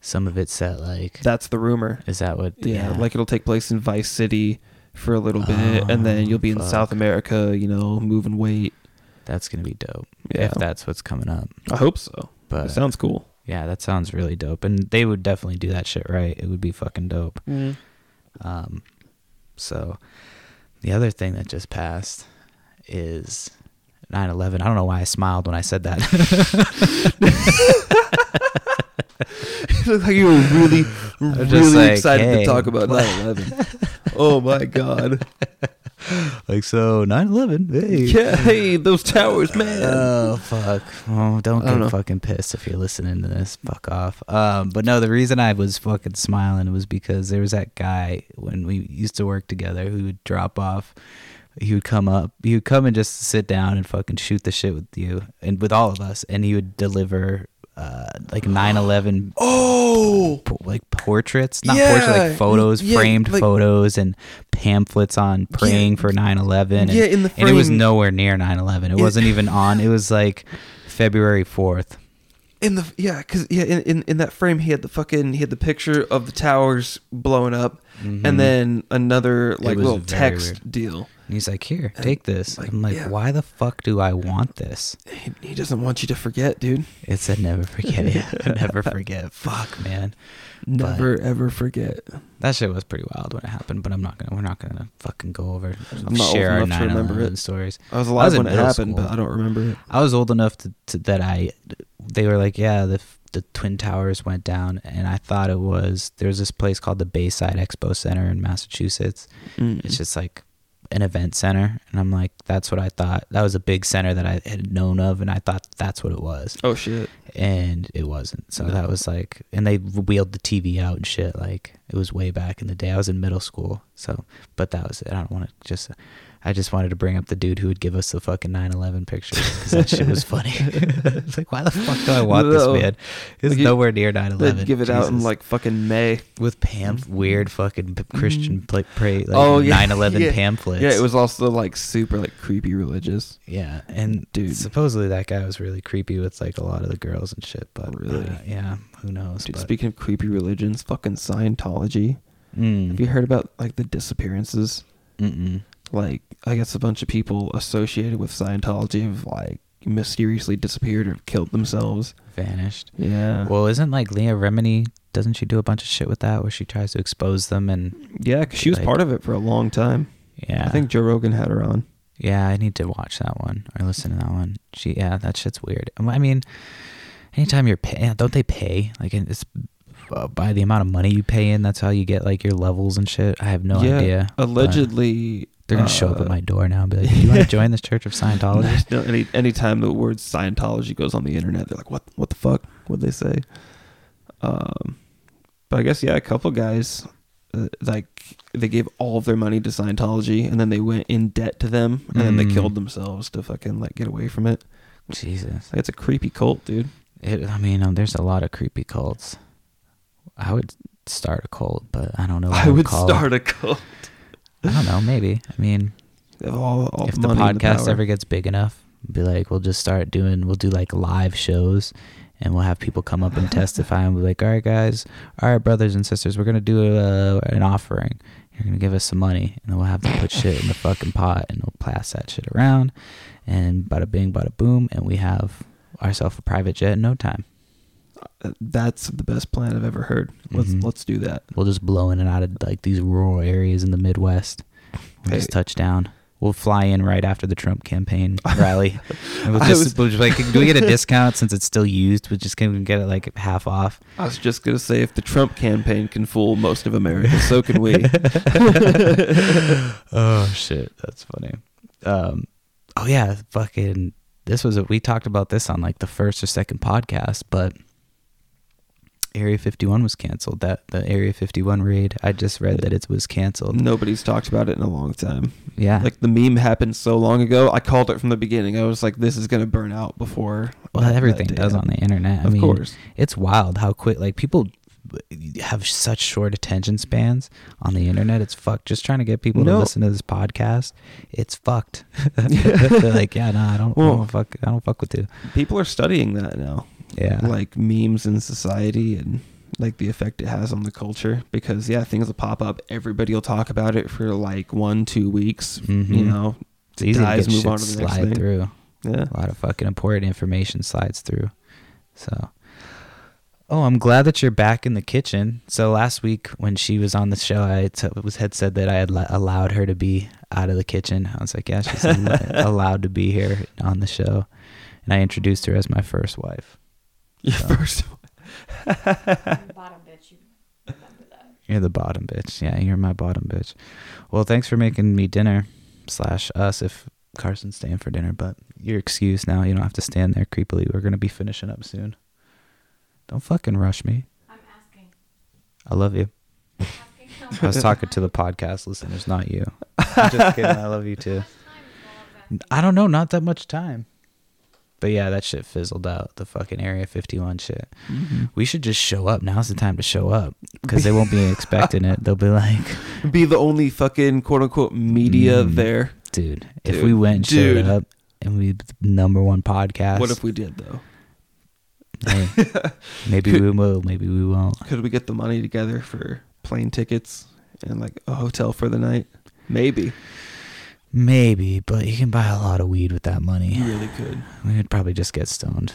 [SPEAKER 1] some of it set like
[SPEAKER 2] That's the rumor.
[SPEAKER 1] is that what?
[SPEAKER 2] Yeah, like it'll take place in Vice City for a little bit, and then
[SPEAKER 1] Oh,
[SPEAKER 2] you'll be in
[SPEAKER 1] fuck.
[SPEAKER 2] South America. You know, moving weight.
[SPEAKER 1] that's gonna be dope
[SPEAKER 2] Yeah,
[SPEAKER 1] if that's what's coming up.
[SPEAKER 2] I hope so.
[SPEAKER 1] But
[SPEAKER 2] it sounds cool.
[SPEAKER 1] yeah, that sounds really dope, and they would definitely do that shit right. It would be fucking dope. Um, so the other thing that just passed is 9/11. I don't know why I smiled when I said that. [LAUGHS]
[SPEAKER 2] you look like you were really, really
[SPEAKER 1] like,
[SPEAKER 2] excited
[SPEAKER 1] hey.
[SPEAKER 2] to talk about 9/11. oh my god! [LAUGHS]
[SPEAKER 1] like so 9/11. Hey.
[SPEAKER 2] Yeah, hey, those towers, man.
[SPEAKER 1] Oh fuck! Oh, don't
[SPEAKER 2] I don't
[SPEAKER 1] get fucking pissed if you're listening to this. Fuck off. Um, but no, the reason I was fucking smiling was because there was that guy when we used to work together who would drop off. He would come up. He would come and just sit down and fucking shoot the shit with you and with all of us. And he would deliver uh, like [GASPS] 9/11
[SPEAKER 2] oh,
[SPEAKER 1] po- like portraits, not
[SPEAKER 2] Yeah,
[SPEAKER 1] portraits, like photos,
[SPEAKER 2] yeah,
[SPEAKER 1] framed
[SPEAKER 2] like-
[SPEAKER 1] photos, and pamphlets on praying for 9/11. And,
[SPEAKER 2] yeah, in the frame.
[SPEAKER 1] and it was nowhere near 9/11. It
[SPEAKER 2] Yeah.
[SPEAKER 1] wasn't even on. It was like [LAUGHS] February 4th.
[SPEAKER 2] In the yeah, cause yeah, in, in in that frame he had the fucking he had the picture of the towers blowing up,
[SPEAKER 1] Mhm.
[SPEAKER 2] and then another like little text
[SPEAKER 1] weird.
[SPEAKER 2] deal.
[SPEAKER 1] And he's like, "Here,
[SPEAKER 2] And,
[SPEAKER 1] take this."
[SPEAKER 2] like,
[SPEAKER 1] I'm like,
[SPEAKER 2] yeah.
[SPEAKER 1] "Why the fuck do I want this?"
[SPEAKER 2] He, he doesn't want you to forget, dude.
[SPEAKER 1] It said, "Never forget it. [LAUGHS] Never forget." Fuck, man.
[SPEAKER 2] Never ever forget.
[SPEAKER 1] That shit was pretty wild when it happened, but I'm not gonna. We're not gonna fucking go over
[SPEAKER 2] I'm not
[SPEAKER 1] share
[SPEAKER 2] old enough to remember
[SPEAKER 1] 9/11
[SPEAKER 2] it.
[SPEAKER 1] stories.
[SPEAKER 2] I was
[SPEAKER 1] I
[SPEAKER 2] alive
[SPEAKER 1] was
[SPEAKER 2] when it happened,
[SPEAKER 1] school.
[SPEAKER 2] but I don't remember it.
[SPEAKER 1] I was old enough to, to that I they were like, yeah, the the twin towers went down, and I thought it was there's this place called the Bayside Expo Center in Massachusetts. Mm-hmm. It's just like an event center, and I'm like, that's what I thought. That was a big center that I had known of, and I thought that's what it was,
[SPEAKER 2] oh shit.
[SPEAKER 1] and it wasn't. So
[SPEAKER 2] No.
[SPEAKER 1] that was like, and they wheeled the TV out and shit. Like it was way back in the day. I was in middle school, so but that was it. I don't want to just. I just wanted to bring up the dude who would give us the fucking 9/11 pictures because that shit was funny. it's [LAUGHS] like, why the fuck do I want this man? It's
[SPEAKER 2] Like,
[SPEAKER 1] nowhere near 9/11.
[SPEAKER 2] Give it out in like fucking May.
[SPEAKER 1] with pam weird fucking Christian like pray like
[SPEAKER 2] Oh, yeah. [LAUGHS]
[SPEAKER 1] 9/11
[SPEAKER 2] Yeah.
[SPEAKER 1] pamphlets.
[SPEAKER 2] Yeah, it was also like super like creepy religious.
[SPEAKER 1] Yeah, and
[SPEAKER 2] Dude.
[SPEAKER 1] supposedly that guy was really creepy with like a lot of the girls and shit. But
[SPEAKER 2] Really?
[SPEAKER 1] uh, yeah, who knows?
[SPEAKER 2] Dude,
[SPEAKER 1] but,
[SPEAKER 2] speaking of creepy religions, fucking Scientology.
[SPEAKER 1] mm,
[SPEAKER 2] Have you heard about like the disappearances?
[SPEAKER 1] mm-mm.
[SPEAKER 2] Like, I guess a bunch of people associated with Scientology have like mysteriously disappeared or killed themselves.
[SPEAKER 1] vanished.
[SPEAKER 2] Yeah.
[SPEAKER 1] Well, isn't like Leah Remini? Doesn't she do a bunch of shit with that where she tries to expose them and
[SPEAKER 2] Yeah, cause she was
[SPEAKER 1] like-
[SPEAKER 2] part of it for a long time.
[SPEAKER 1] yeah?
[SPEAKER 2] I think Joe Rogan had her on.
[SPEAKER 1] Yeah, I need to watch that one or listen to that one. She, yeah, that shit's weird. I mean, anytime you're pay, don't they pay? Like it's uh, by the amount of money you pay in. That's how you get like your levels and shit. I have no
[SPEAKER 2] Yeah,
[SPEAKER 1] idea.
[SPEAKER 2] Allegedly,
[SPEAKER 1] they're gonna show up
[SPEAKER 2] uh,
[SPEAKER 1] at my door now and be like, "Do you want to [LAUGHS] join this Church of Scientology?" [LAUGHS]
[SPEAKER 2] No, any anytime the word Scientology goes on the internet, they're like, "What? What the fuck? What they say?" Um, but I guess yeah, a couple guys uh, like they gave all of their money to Scientology, and then they went in debt to them, and then they
[SPEAKER 1] Mm.
[SPEAKER 2] killed themselves to fucking like get away from it.
[SPEAKER 1] Jesus.
[SPEAKER 2] Like, it's a creepy cult, dude.
[SPEAKER 1] It, I mean, um, there's a lot of creepy cults. I would start a cult, but I don't know. What
[SPEAKER 2] I would start a cult.
[SPEAKER 1] I don't know. Maybe. I mean,
[SPEAKER 2] all, all
[SPEAKER 1] if
[SPEAKER 2] the and the
[SPEAKER 1] podcast ever gets big enough, be like, we'll just start doing. We'll do like live shows, and we'll have people come up and testify, and be like, all right, guys, all right, brothers and sisters, we're gonna do a, an offering. You're gonna give us some money, and then we'll have to put shit in the [LAUGHS] fucking pot, and we'll pass that shit around, and bada bing, bada boom, and we have ourselves a private jet in no time.
[SPEAKER 2] That's the best plan I've ever heard. Let's
[SPEAKER 1] Mhm.
[SPEAKER 2] let's do that.
[SPEAKER 1] We'll just blow in and out of like these rural areas in the Midwest. We'll just touch down. We'll fly in right after the Trump campaign [LAUGHS] rally. We'll just,
[SPEAKER 2] was-
[SPEAKER 1] we'll just like, do we get a discount since it's still used? We just can get it like half off.
[SPEAKER 2] I was just gonna say, if the Trump campaign can fool most of America, so can we. [LAUGHS] [LAUGHS]
[SPEAKER 1] oh shit, that's funny. Um, oh yeah, fucking. This was a, we talked about this on like the first or second podcast, but Area 51 was canceled. That the Area 51 raid. I just read that it was canceled.
[SPEAKER 2] Nobody's talked about it in a long time.
[SPEAKER 1] Yeah.
[SPEAKER 2] Like the meme happened so long ago. I called it from the beginning. I was like, "This is gonna burn out before."
[SPEAKER 1] well,
[SPEAKER 2] that-
[SPEAKER 1] everything
[SPEAKER 2] that
[SPEAKER 1] does on the internet. I
[SPEAKER 2] Of
[SPEAKER 1] mean,
[SPEAKER 2] course.
[SPEAKER 1] it's wild how quick like people have such short attention spans on the internet. It's fucked. Just trying to get people to listen to this podcast, it's fucked. [LAUGHS] [LAUGHS] They're like, yeah, no, I don't, I don't fuck, I don't fuck with you.
[SPEAKER 2] People are studying that now.
[SPEAKER 1] Yeah,
[SPEAKER 2] like memes in society and like the effect it has on the culture because yeah things will pop up everybody will talk about it for like one two weeks you
[SPEAKER 1] Mhm.
[SPEAKER 2] know
[SPEAKER 1] it's easy to get
[SPEAKER 2] move on to the next
[SPEAKER 1] slide
[SPEAKER 2] thing.
[SPEAKER 1] through.
[SPEAKER 2] yeah
[SPEAKER 1] A lot of fucking important information slides through. So, oh, I'm glad that you're back in the kitchen. So last week when she was on the show, I t- was had said that I had li- allowed her to be out of the kitchen. I was like, yeah, she's [LAUGHS] allowed to be here on the show, and I introduced her as my first wife.
[SPEAKER 2] Your
[SPEAKER 1] So.
[SPEAKER 2] first
[SPEAKER 3] bottom bitch, you remember that.
[SPEAKER 1] You're the bottom bitch. Yeah, you're my bottom bitch. Well, thanks for making me dinner slash us if Carson's staying for dinner, but you're excused now. You don't have to stand there creepily. We're gonna be finishing up soon. Don't fucking rush me.
[SPEAKER 3] I'm asking.
[SPEAKER 1] I love you. I was talking to the podcast listeners, not you. I'm just kidding. I love you too.
[SPEAKER 3] much time is [LAUGHS] all of that?
[SPEAKER 1] I don't know, not that much time. But yeah, that shit fizzled out. The fucking Area 51 shit. We should just show up. Now's the time to show up because they won't be [LAUGHS] expecting it. They'll be like, [LAUGHS]
[SPEAKER 2] be the only fucking quote unquote media
[SPEAKER 1] Mm.
[SPEAKER 2] there
[SPEAKER 1] dude, if we went and showed
[SPEAKER 2] dude.
[SPEAKER 1] up and we the number one podcast,
[SPEAKER 2] what if we did though
[SPEAKER 1] hey, [LAUGHS] maybe we will, maybe we won't.
[SPEAKER 2] could we get the money together for plane tickets and like a hotel for the night maybe
[SPEAKER 1] Maybe, but you can buy a lot of weed with that money.
[SPEAKER 2] you really could
[SPEAKER 1] We would probably just get stoned.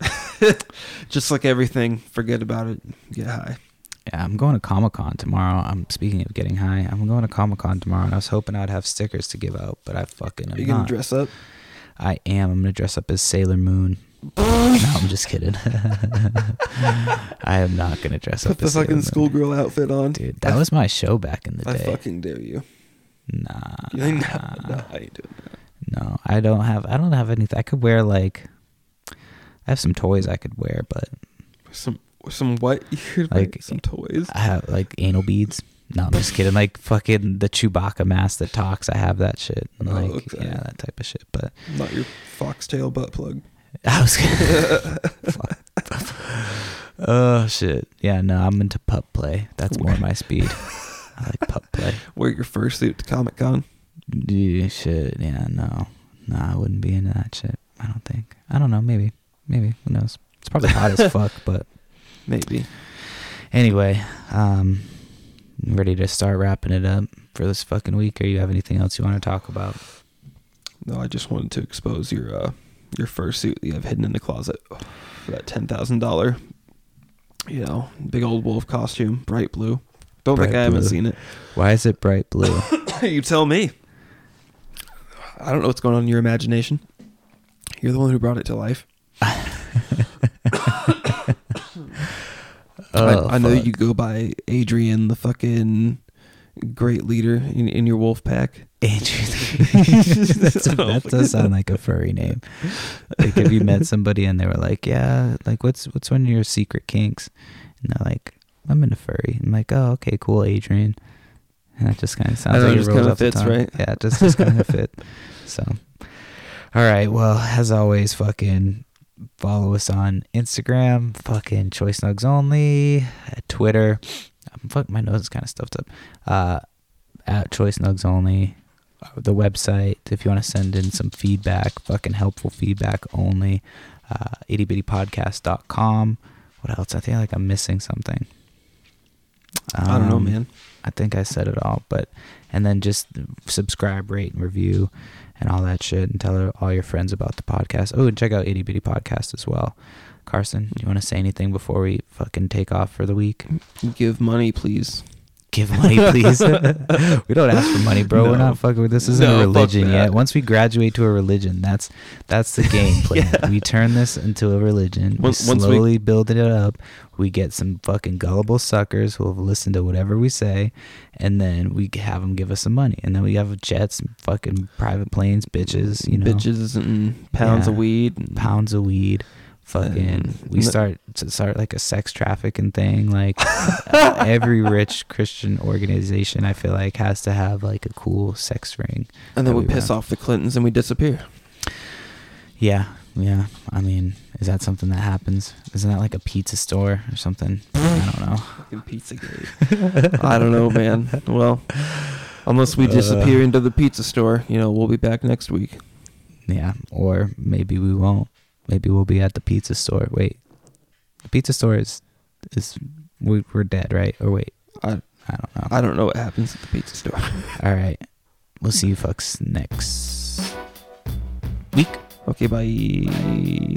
[SPEAKER 1] [LAUGHS]
[SPEAKER 2] just like everything forget about it get high
[SPEAKER 1] Yeah, I'm going to Comic Con tomorrow. I'm speaking of getting high. I'm going to Comic Con tomorrow, and I was hoping I'd have stickers to give out, but I fucking am
[SPEAKER 2] are you gonna
[SPEAKER 1] not.
[SPEAKER 2] dress up
[SPEAKER 1] I am. I'm gonna dress up as Sailor Moon. [LAUGHS] no, I'm just kidding. [LAUGHS] I am not gonna dress
[SPEAKER 2] put
[SPEAKER 1] up
[SPEAKER 2] the
[SPEAKER 1] as
[SPEAKER 2] fucking schoolgirl outfit on
[SPEAKER 1] Dude, that was my show back in the
[SPEAKER 2] I
[SPEAKER 1] day.
[SPEAKER 2] fucking dare you.
[SPEAKER 1] Nah,
[SPEAKER 2] You ain't not, [LAUGHS] no, I ain't doing that.
[SPEAKER 1] no, I don't have. I don't have anything. I could wear like. I have some toys I could wear, but
[SPEAKER 2] Some some what? [LAUGHS] You're
[SPEAKER 1] Like-
[SPEAKER 2] like some toys.
[SPEAKER 1] I have like anal beads. No, I'm just kidding. Like fucking the Chewbacca mask that talks. I have that shit. And,
[SPEAKER 2] Oh,
[SPEAKER 1] Like
[SPEAKER 2] okay.
[SPEAKER 1] yeah, that type of shit. But
[SPEAKER 2] Not your foxtail butt plug. [LAUGHS]
[SPEAKER 1] I was gonna. oh shit! Yeah, no, I'm into pup play. That's more my speed. I like pup play. [LAUGHS]
[SPEAKER 2] Wear your fursuit to Comic Con.
[SPEAKER 1] Yeah, shit. Yeah, no, no, I wouldn't be into that shit. I don't think. I don't know. Maybe. Maybe. Who knows? It's probably hot as [LAUGHS] fuck. But
[SPEAKER 2] Maybe.
[SPEAKER 1] anyway, um, ready to start wrapping it up for this fucking week. Or you have anything else you want to talk about?
[SPEAKER 2] No, I just wanted to expose your uh your fursuit that you have hidden in the closet for that ten thousand dollar. You know, big old wolf costume, bright blue. Don't think I haven't
[SPEAKER 1] blue.
[SPEAKER 2] seen it.
[SPEAKER 1] Why is it bright blue? [COUGHS]
[SPEAKER 2] you tell me. I don't know what's going on in your imagination. You're the one who brought it to life.
[SPEAKER 1] Oh, [LAUGHS]
[SPEAKER 2] I, I oh,
[SPEAKER 1] know
[SPEAKER 2] you go by Adrian, the fucking great leader in, in your wolf pack.
[SPEAKER 1] Adrian. [LAUGHS] That's a,
[SPEAKER 2] Oh,
[SPEAKER 1] that does sound like a furry name. Like if you met somebody and they were like, "Yeah, like what's what's one of your secret kinks?" And they're like, "I'm into furry." I'm like, "Oh, okay, cool, Adrian." And that just kind of sounds
[SPEAKER 2] know,
[SPEAKER 1] like
[SPEAKER 2] it
[SPEAKER 1] it
[SPEAKER 2] just kinda
[SPEAKER 1] the
[SPEAKER 2] fits,
[SPEAKER 1] tongue.
[SPEAKER 2] right?
[SPEAKER 1] Yeah, it just just kind of fit. [LAUGHS] So, all right. Well, as always, fucking follow us on Instagram, fucking Choice Nugs Only, at Twitter. Fuck, my nose is kind of stuffed up. Uh, at Choice Nugs Only, uh, the website. If you want to send in some feedback, fucking helpful feedback only. Uh, ittybittypodcast.com. What else? I think like I'm missing something.
[SPEAKER 2] I don't know,
[SPEAKER 1] Um,
[SPEAKER 2] man.
[SPEAKER 1] I think I said it all, but and then just subscribe, rate, and review, and all that shit, and tell all your friends about the podcast. Oh, and check out Itty Bitty Podcast as well. Carson, you want to say anything before we fucking take off for the week?
[SPEAKER 2] Give money, please.
[SPEAKER 1] Give money, please. [LAUGHS] we don't ask for money, bro. We're not fucking. With this isn't
[SPEAKER 2] No,
[SPEAKER 1] a religion yet. Once we graduate to a religion, that's that's the game [LAUGHS] plan.
[SPEAKER 2] Yeah.
[SPEAKER 1] We turn this into a religion.
[SPEAKER 2] Once-
[SPEAKER 1] we
[SPEAKER 2] once we-
[SPEAKER 1] slowly build it up. We get some fucking gullible suckers who will listen to whatever we say, and then we have them give us some money, and then we have jets, and fucking private planes, bitches, you know,
[SPEAKER 2] Bitches and pounds of weed. And
[SPEAKER 1] pounds of weed, fucking we start to start like a sex trafficking thing like uh, [LAUGHS] every rich christian organization i feel like has to have like a cool sex ring
[SPEAKER 2] And then we
[SPEAKER 1] we
[SPEAKER 2] piss
[SPEAKER 1] run.
[SPEAKER 2] off the Clintons and we disappear.
[SPEAKER 1] yeah yeah i mean is that something that happens isn't that like a pizza store or something i don't know [LAUGHS]
[SPEAKER 2] Fucking Pizzagate. I don't know, man. Well, unless we
[SPEAKER 1] Uh.
[SPEAKER 2] disappear into the pizza store, you know, we'll be back next week.
[SPEAKER 1] yeah or maybe we won't maybe we'll be at the pizza store. Wait. The pizza store is is we, we're dead right? Or wait.
[SPEAKER 2] I
[SPEAKER 1] i don't know.
[SPEAKER 2] I don't know what happens at the pizza store. [LAUGHS]
[SPEAKER 1] all right. We'll see you fucks next week.
[SPEAKER 2] Okay, bye.